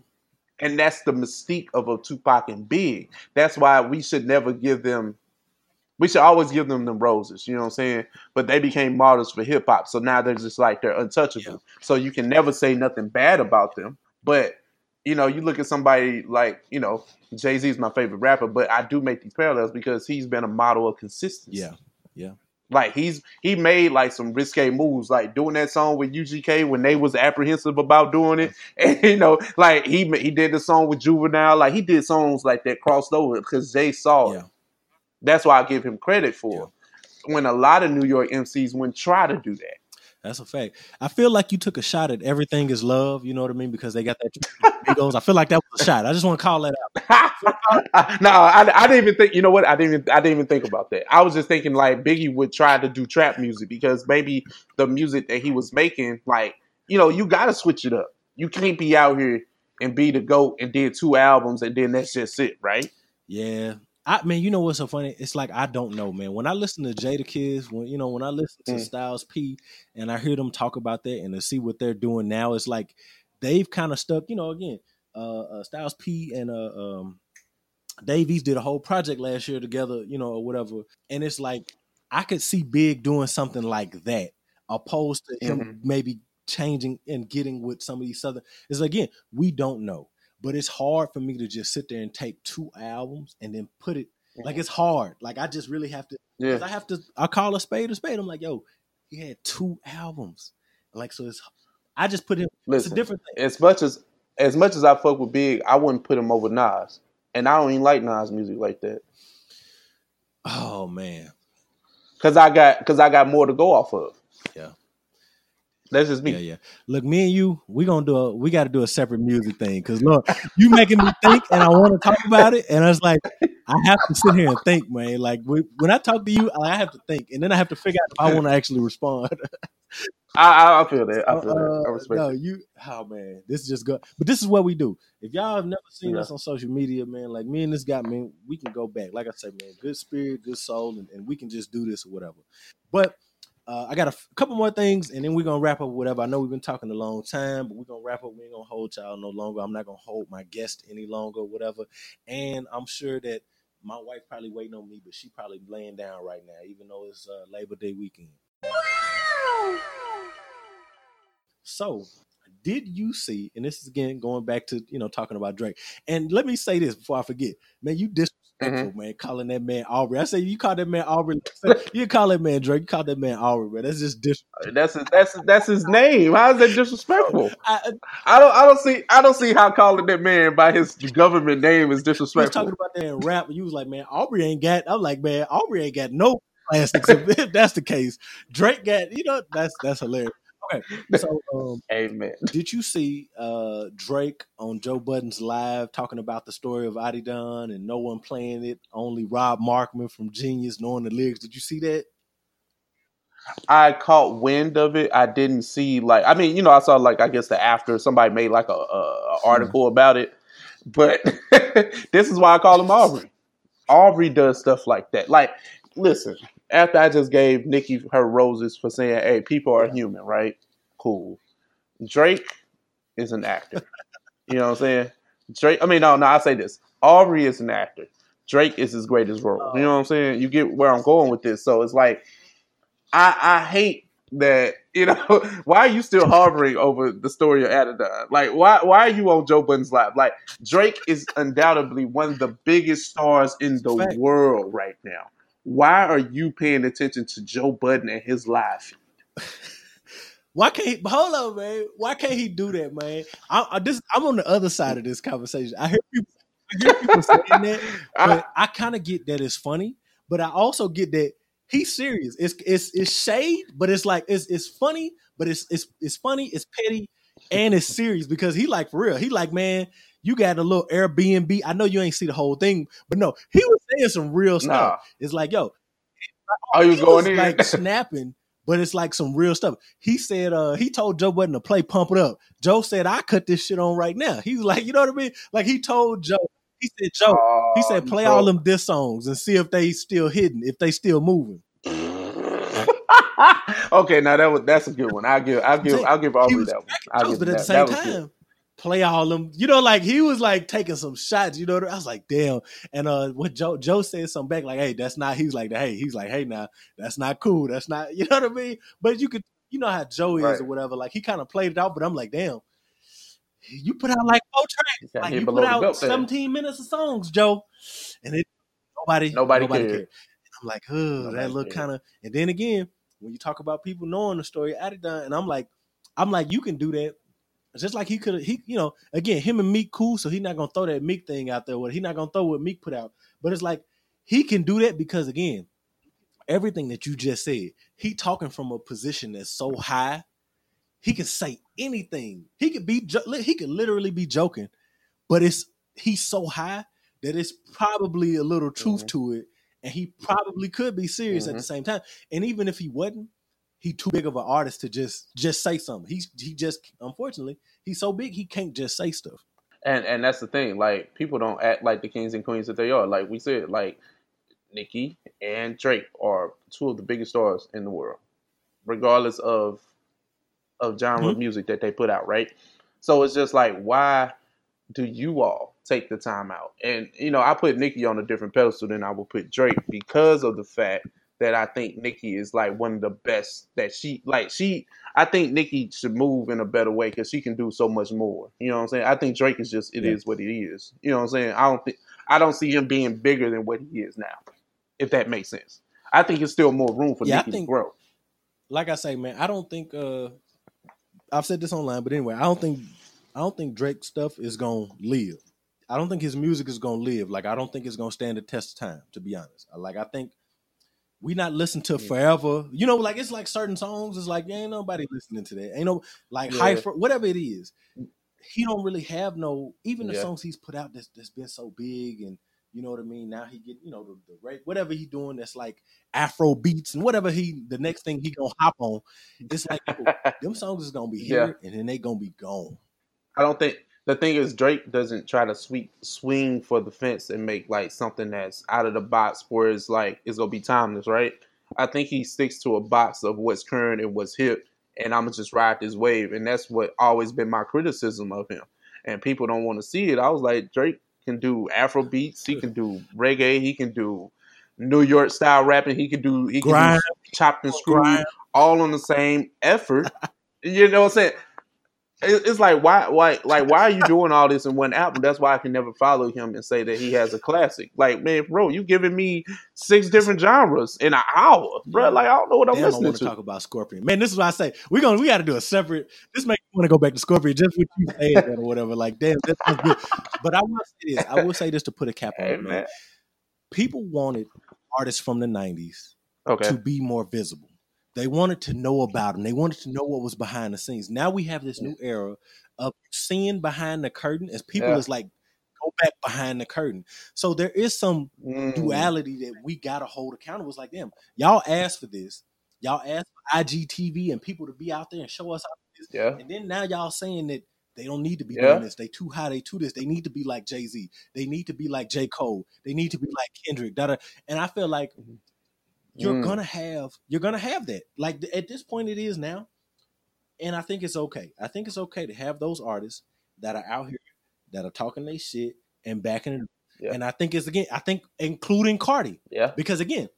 Speaker 2: And that's the mystique of a Tupac and Big. That's why we should never give them we should always give them the roses, you know what I'm saying? But they became martyrs for hip hop. So now they're just like they're untouchable. Yeah. So you can never say nothing bad about them. But you know, you look at somebody like, you know, Jay Z is my favorite rapper, but I do make these parallels because he's been a model of consistency.
Speaker 1: Yeah. Yeah.
Speaker 2: Like he's he made like some risque moves, like doing that song with UGK when they was apprehensive about doing it, *laughs* and you know, like he he did the song with Juvenile, like he did songs like that crossed over because they saw it. That's why I give him credit for. when a lot of New York MCs wouldn't try to do that.
Speaker 1: That's a fact. I feel like you took a shot at everything is love. You know what I mean? Because they got that egos. I feel like that was a shot. I just want to call that
Speaker 2: out. *laughs* no, I, I, didn't even think. You know what? I didn't. Even, I didn't even think about that. I was just thinking like Biggie would try to do trap music because maybe the music that he was making, like you know, you got to switch it up. You can't be out here and be the goat and did two albums and then that's just it, right?
Speaker 1: Yeah, I mean, you know what's so funny? It's like I don't know, man. When I listen to Jadakiss, when you know, when I listen to mm. Styles P, and I hear them talk about that and to see what they're doing now, it's like they've kind of stuck. You know, again, uh, uh, Styles P and uh, um, Dave East did a whole project last year together, you know, or whatever, and it's like I could see Big doing something like that, opposed to him mm-hmm. maybe changing and getting with some of these southern. Is again, we don't know but it's hard for me to just sit there and take two albums and then put it like mm-hmm. it's hard. Like I just really have to. Yeah. I have to. I call a spade a spade. I'm like, yo, he had two albums. Like so, it's. I just put him. Listen, it's a different thing.
Speaker 2: As much as as much as I fuck with Big, I wouldn't put him over Nas, and I don't even like Nas music like that.
Speaker 1: Oh man,
Speaker 2: because I got because I got more to go off of.
Speaker 1: Yeah.
Speaker 2: That's just me.
Speaker 1: Yeah, yeah. Look, me and you, we gonna do a we gotta do a separate music thing. Cause look, you making me think and I wanna talk about it. And I was like, I have to sit here and think, man. Like when I talk to you, I have to think, and then I have to figure out if I want to actually respond. *laughs*
Speaker 2: I, I, feel that. I feel uh, that. I uh, respect.
Speaker 1: No, you. Oh man, this is just good. But this is what we do. If y'all have never seen yeah. us on social media, man, like me and this guy, man, we can go back. Like I said, man, good spirit, good soul, and, and we can just do this or whatever. But uh, I got a couple more things, and then we're gonna wrap up whatever. I know we've been talking a long time, but we're gonna wrap up. We ain't gonna hold y'all no longer. I'm not gonna hold my guest any longer, whatever. And I'm sure that my wife probably waiting on me, but she probably laying down right now, even though it's uh, Labor Day weekend. So, did you see? And this is again going back to you know talking about Drake. And let me say this before I forget, man. You dis mm-hmm. man. Calling that man Aubrey. I say you call that man Aubrey. you call that man Drake. You call that man Aubrey, man. That's just disrespectful.
Speaker 2: That's his, that's that's his name. How is that disrespectful? *laughs* I, I, don't I don't see I don't see how calling that man by his government name is disrespectful.
Speaker 1: You was talking about that in rap, you was like, man, Aubrey ain't got. I'm like, man, Aubrey ain't got no plastics. *laughs* if that's the case, Drake got. You know, that's that's hilarious. Okay, *laughs* so um,
Speaker 2: amen.
Speaker 1: Did you see uh, Drake on Joe Budden's live talking about the story of Adidon and no one playing it, only Rob Markman from Genius knowing the lyrics? Did you see that?
Speaker 2: I caught wind of it. I didn't see like I mean, you know, I saw like I guess the after somebody made like a, a article mm about it, but *laughs* this is why I call him Aubrey. Aubrey does stuff like that. Like, listen, after I just gave Nicki her roses for saying, "Hey, people are human, right?" Cool. Drake is an actor. you know what I'm saying? Drake. I mean, no, no. I say this. Aubrey is an actor. Drake is his greatest role. You know oh. what I'm saying? You get where I'm going with this. So it's like, I I hate that. You know, *laughs* why are you still harboring over the story of Adidon? Like, why why are you on Joe Budden's lap? Like, Drake is undoubtedly one of the biggest stars in the world right now why are you paying attention to Joe Budden and his live feed?
Speaker 1: Why can't he, hold on, man? Why can't he do that, man? I, I this, I'm on the other side of this conversation. I hear people, I hear people saying that, *laughs* but I, I kind of get that it's funny, but I also get that he's serious. It's it's it's shade, but it's like it's it's funny, but it's it's it's funny, it's petty, and it's serious because he like for real. He like, man, you got a little Airbnb. I know you ain't see the whole thing, but no, he was saying some real stuff. Nah. It's like, yo,
Speaker 2: are you going in
Speaker 1: like *laughs* snapping, but it's like some real stuff. He said, uh, he told Joe Budden to play Pump It Up. Joe said, I cut this shit on right now. He was like, you know what I mean? Like he told Joe, he said, Joe, uh, he said, play all them diss songs and see if they still hidden, if they still moving. *laughs*
Speaker 2: okay, now that was that's a good one. I give I give I'll give Aubrey that one. I'll
Speaker 1: give but at the same time, play all them. You know, like he was like taking some shots. You know, I was like, damn. And uh, what Joe Joe said something back like, hey, that's not. He's like, hey, he's like, hey, now that's not cool. That's not. *laughs* You know what I mean? But you could, you know how Joe is right. or whatever. Like he kind of played it out, but I'm like, damn. You put out like four tracks. Like you put out 17 minutes of songs, Joe, and it nobody nobody, nobody cared. cared. I'm like, oh, that look kind of. And then again, when you talk about people knowing the story, Adidon, and I'm like, I'm like, you can do that just like he could he, you know, again, him and Meek cool, so he's not gonna throw that Meek thing out there. What he's not gonna throw what Meek put out. But it's like he can do that because again, everything that you just said. He talking from a position that's so high. He can say anything. He could be he could literally be joking, but it's he's so high that it's probably a little truth mm-hmm. to it, and he probably could be serious mm-hmm. at the mm-hmm. same time. And even if he wasn't, he too big of an artist to just just say something. He's he just unfortunately he's so big he can't just say stuff.
Speaker 2: And and that's the thing. Like people don't act like the kings and queens that they are. Like we said, like Nicki and Drake are two of the biggest stars in the world, regardless of of genre mm-hmm. of music that they put out. Right. So it's just like why do you all take the time out? And you know, I put Nicki on a different pedestal than I would put Drake because of the fact that I think Nicki is like one of the best that she like she I think Nicki should move in a better way because she can do so much more. You know what I'm saying? I think Drake is just it yeah. is what it is. You know what I'm saying? I don't think I don't see him being bigger than what he is now, if that makes sense. I think it's still more room for yeah, Nicki think, to grow.
Speaker 1: Like I say, man, I don't think uh I've said this online, but anyway, I don't think I don't think Drake stuff is gonna live. I don't think his music is gonna live. Like I don't think it's gonna stand the test of time. To be honest, like I think we not listen to forever. You know, like it's like certain songs. It's like ain't nobody listening to that. Ain't no like yeah. hyper, whatever it is. Mm. He don't really have no even the yeah. songs he's put out that's that's been so big and you know what I mean. Now he get you know the, the right whatever he doing that's like Afro beats and whatever he the next thing he gonna hop on. It's like oh, them songs is gonna be *laughs* here yeah. and then they gonna be gone.
Speaker 2: I don't think the thing is Drake doesn't try to sweep swing for the fence and make like something that's out of the box where it's like it's gonna be timeless, right? I think he sticks to a box of what's current and what's hip, and I'm gonna just ride this wave, and that's what always been my criticism of him. And people don't want to see it. I was like, Drake can do Afro beats, he can do reggae, he can do New York style rapping, he can do he can Grind. do chopped and screwed, all on the same effort. *laughs* you know what I'm saying? It's like why why like why are you doing all this in one album? That's why I can never follow him and say that he has a classic. Like man, bro, you giving me six different genres in an hour, bro. Yeah. Like I don't know what I'm Damn, listening I want to.
Speaker 1: Talk about Scorpion, man. This is what I say. We're gonna we got to do a separate. This makes me want to go back to Scorpion just with you that *laughs* or whatever. Like damn, that's good. But I will say this. I will say this to put a cap on hey, it, man. man. People wanted artists from the '90s okay. to be more visible. They wanted to know about him. They wanted to know what was behind the scenes. Now we have this new era of seeing behind the curtain as people yeah. is like go back behind the curtain. So there is some mm. duality that we gotta hold accountable. It's like them. Y'all asked for this. Y'all asked for IGTV and people to be out there and show us how this.
Speaker 2: Yeah.
Speaker 1: And then now y'all saying that they don't need to be yeah. doing this. They too high. They too this. They need to be like Jay Z. They need to be like J Cole. They need to be like Kendrick. Da-da. And I feel like mm-hmm you're mm. gonna have you're gonna have that. Like at this point, it is now, and I think it's okay. I think it's okay to have those artists that are out here that are talking their shit and backing it. Yeah. And I think it's again, I think including Cardi,
Speaker 2: yeah,
Speaker 1: because again,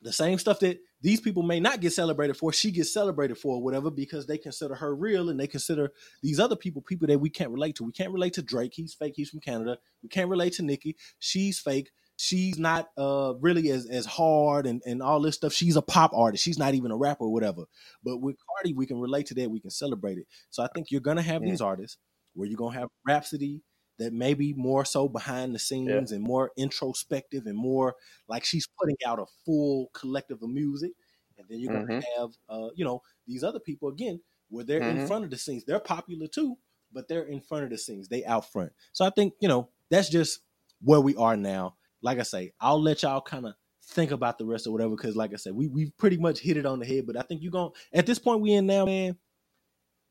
Speaker 1: the same stuff that these people may not get celebrated for, she gets celebrated for, whatever, because they consider her real and they consider these other people people that we can't relate to. We can't relate to Drake, he's fake, he's from Canada. We can't relate to Nicki, she's fake she's not uh really as as hard and and all this stuff. She's a pop artist. She's not even a rapper or whatever. But with Cardi, we can relate to that. We can celebrate it. So I think you're gonna have yeah. these artists where you're gonna have Rapsody that maybe more so behind the scenes yeah. and more introspective and more like she's putting out a full collective of music. And then you're gonna mm-hmm. have uh, you know, these other people again where they're mm-hmm. in front of the scenes. They're popular too, but they're in front of the scenes. They out front. So I think, you know, that's just where we are now like I say, I'll let y'all kind of think about the rest or whatever. Because like I said, we we've pretty much hit it on the head. But I think you're going at this point we in now, man.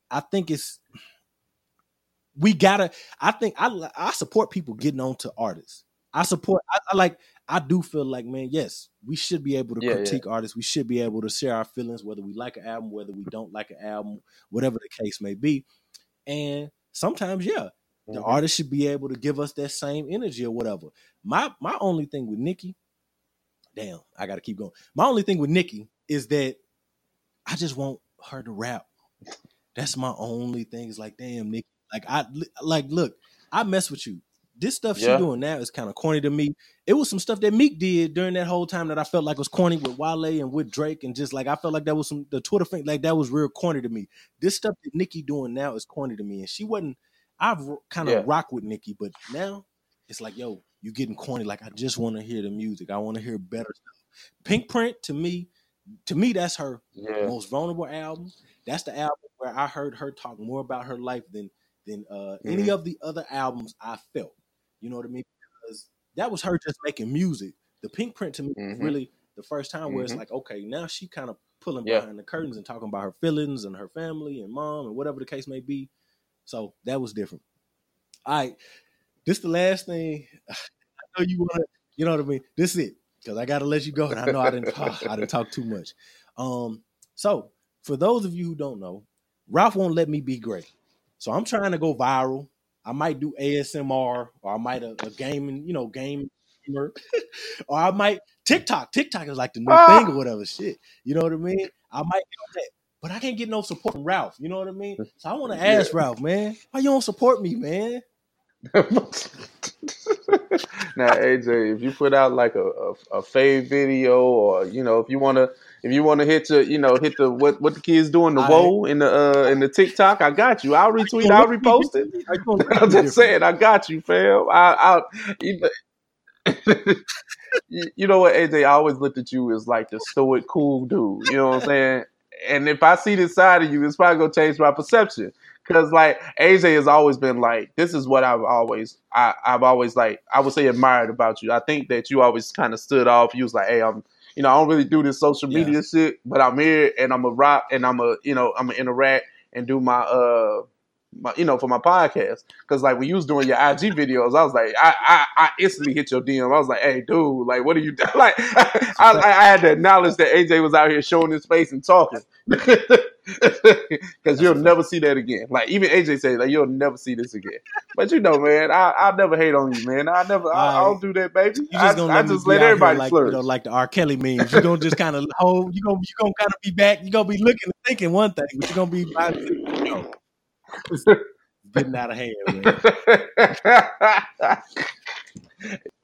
Speaker 1: I think it's we gotta. I think I I support people getting on to artists. I support. I, I like. I do feel like, man, yes, we should be able to yeah, critique yeah. artists. We should be able to share our feelings, whether we like an album, whether we don't like an album, whatever the case may be. And sometimes, yeah, the mm-hmm. artist should be able to give us that same energy or whatever. My my only thing with Nicki, damn, I gotta keep going. My only thing with Nicki is that I just want her to rap. That's my only thing. Is like, damn, Nicki. Like I like look, I mess with you. This stuff yeah. she doing now is kind of corny to me. It was some stuff that Meek did during that whole time that I felt like was corny with Wale and with Drake, and just like I felt like that was some the Twitter thing, like that was real corny to me. This stuff that Nicki doing now is corny to me, and she wasn't I've kind of yeah. rock with Nicki, but now it's like, yo, you getting corny. Like I just want to hear the music. I want to hear better stuff. Pinkprint to me, to me, that's her yeah. most vulnerable album. That's the album where I heard her talk more about her life than than uh, mm-hmm. any of the other albums I felt. You know what I mean? Because that was her just making music. The Pinkprint to me mm-hmm. really the first time where it's mm-hmm. like, okay, now she kind of pulling yeah. behind the curtains and talking about her feelings and her family and mom and whatever the case may be. So that was different. All right, this the last thing. *sighs* I know you want to, you know what I mean. This is it because I got to let you go, and I know I didn't talk. I didn't talk too much. Um, so for those of you who don't know, Ralph won't let me be great. So I'm trying to go viral. I might do ASMR, or I might a, a gaming, you know, game *laughs* or I might TikTok. TikTok is like the new ah. thing or whatever shit. You know what I mean? I might. But I can't get no support from Ralph. You know what I mean? So I want to *laughs* ask yeah. Ralph, man, why you don't support me, man? *laughs*
Speaker 2: now, AJ, if you put out like a, a, a fave video, or you know, if you want to, if you want to hit the, you know, hit the what what the kids doing the whoa in the uh in the TikTok, I got you. I'll retweet, I'll repost it. *laughs* I'm just saying, I got you, fam. I, I'll. You, you know what, AJ? I always looked at you as like the stoic, cool dude. You know what I'm saying? And if I see this side of you, it's probably gonna change my perception. Cause like AJ has always been like, this is what I've always, I, I've always like, I would say admired about you. I think that you always kind of stood off. You was like, hey, I'm, you know, I don't really do this social media yeah. shit, but I'm here and I'm a rock and I'm a, you know, I'm gonna interact and do my, uh, my, you know, for my podcast. Cause like when you was doing your IG videos, I was like, I, I, I instantly hit your DM. I was like, hey, dude, like, what are you *laughs* doing? Like, I, I, had to acknowledge that AJ was out here showing his face and talking. *laughs* Cause you'll never see that again. Like even AJ said, like you'll never see this again. But you know, man, I I never hate on you, man. I never, I, I, don't do that, baby. You just gonna I, let I just let everybody
Speaker 1: like,
Speaker 2: flirt.
Speaker 1: You know, like the R. Kelly memes. You're gonna just kind of *laughs* hold. You gonna you gonna kind of be back. You are gonna be looking and thinking one thing, but you're gonna be. You *laughs* getting out of hand, *laughs*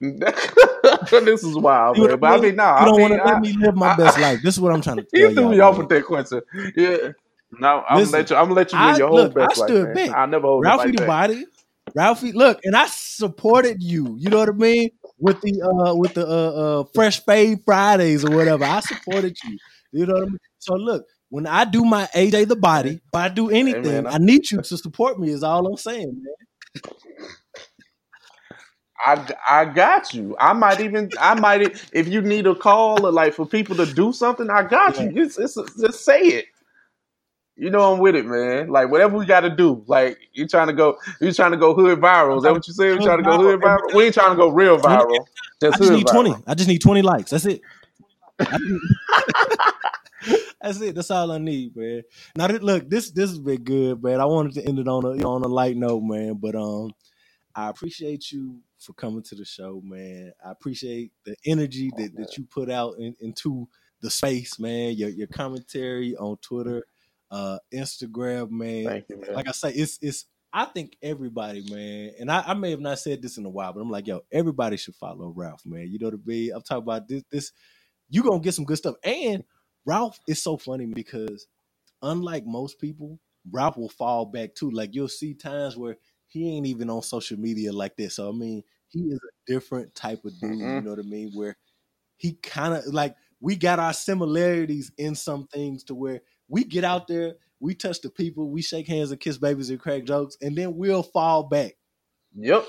Speaker 2: this is wild, man. But I mean, no, nah,
Speaker 1: you don't
Speaker 2: want
Speaker 1: to let me live my I, best life. This is what I'm trying *laughs* to tell you.
Speaker 2: You threw me off with that question. Yeah. No, I'm Listen, gonna let you. I'm gonna let you live your whole best I stood life. I never hold
Speaker 1: Ralphie the body. Ralphie, look, and I supported you. You know what I mean? With the uh with the uh, uh fresh fade Fridays or whatever. I supported you. You know what I mean? So look, when I do my AJ the body, if I do anything, hey man, I need you to support me. Is all I'm saying, man.
Speaker 2: I, I got you. I might even I might if you need a call or like for people to do something, I got you. Just, just, just say it. You know I'm with it, man. Like whatever we got to do. Like you trying to go, you trying to go hood viral. Is that what you say? You trying to go hood viral? We ain't trying to go real viral.
Speaker 1: Just I just need viral. twenty. I just need twenty likes. That's it. *laughs* That's it. That's all I need, man. Now, look, this this has been good, man. I wanted to end it on a on a light note, man. But um, I appreciate you for coming to the show, man. I appreciate the energy that, that you put out in, into the space, man. Your your commentary on Twitter, uh, Instagram, man.
Speaker 2: You, man.
Speaker 1: Like I say, it's it's. I think everybody, man, and I, I, may have not said this in a while, but I'm like, yo, everybody should follow Ralph, man. You know what I mean? I'm talking about this. This you gonna get some good stuff, and Ralph is so funny because unlike most people, Ralph will fall back too. Like you'll see times where he ain't even on social media like this. So I mean, he is a different type of dude. Mm-hmm. You know what I mean? Where he kind of like we got our similarities in some things to where we get out there, we touch the people, we shake hands and kiss babies and crack jokes, and then we'll fall back.
Speaker 2: Yep.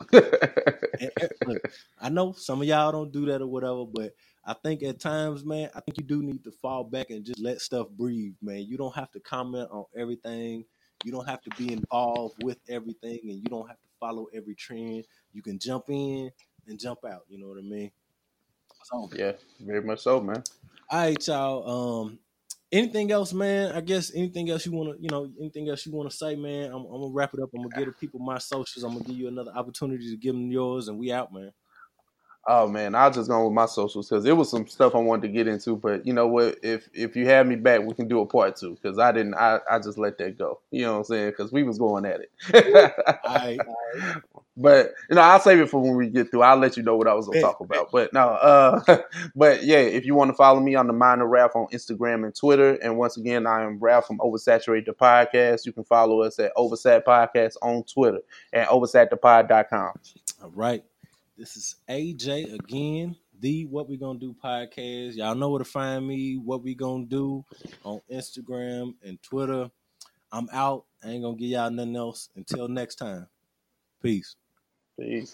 Speaker 2: *laughs*
Speaker 1: and, look, I know some of y'all don't do that or whatever, but I think at times, man, I think you do need to fall back and just let stuff breathe, man. You don't have to comment on everything. You don't have to be involved with everything, and you don't have to follow every trend. You can jump in and jump out. You know what I mean?
Speaker 2: So yeah, very much so, man.
Speaker 1: All right, y'all. Um, anything else, man? I guess anything else you want to, you know, anything else you want to say, man? I'm, I'm, gonna wrap it up. I'm gonna give the people my socials. I'm gonna give you another opportunity to give them yours, and we out, man.
Speaker 2: Oh man, I'll just go with my socials because it was some stuff I wanted to get into. But you know what? If if you have me back, we can do a part two because I didn't. I, I just let that go. You know what I'm saying? Because we was going at it.
Speaker 1: all right, *laughs* all right.
Speaker 2: But you know, I'll save it for when we get through. I'll let you know what I was gonna talk about. But no, uh, *laughs* but yeah, if you want to follow me on the Mind of Ralph on Instagram and Twitter, and once again, I am Ralph from Oversaturated the Podcast. You can follow us at Oversat Podcast on Twitter and oversatthepod.com.
Speaker 1: All right. This is AJ again, the What We Gonna Do podcast. Y'all know where to find me, what we gonna do on Instagram and Twitter. I'm out. I ain't gonna give y'all nothing else. Until next time. Peace.
Speaker 2: Peace.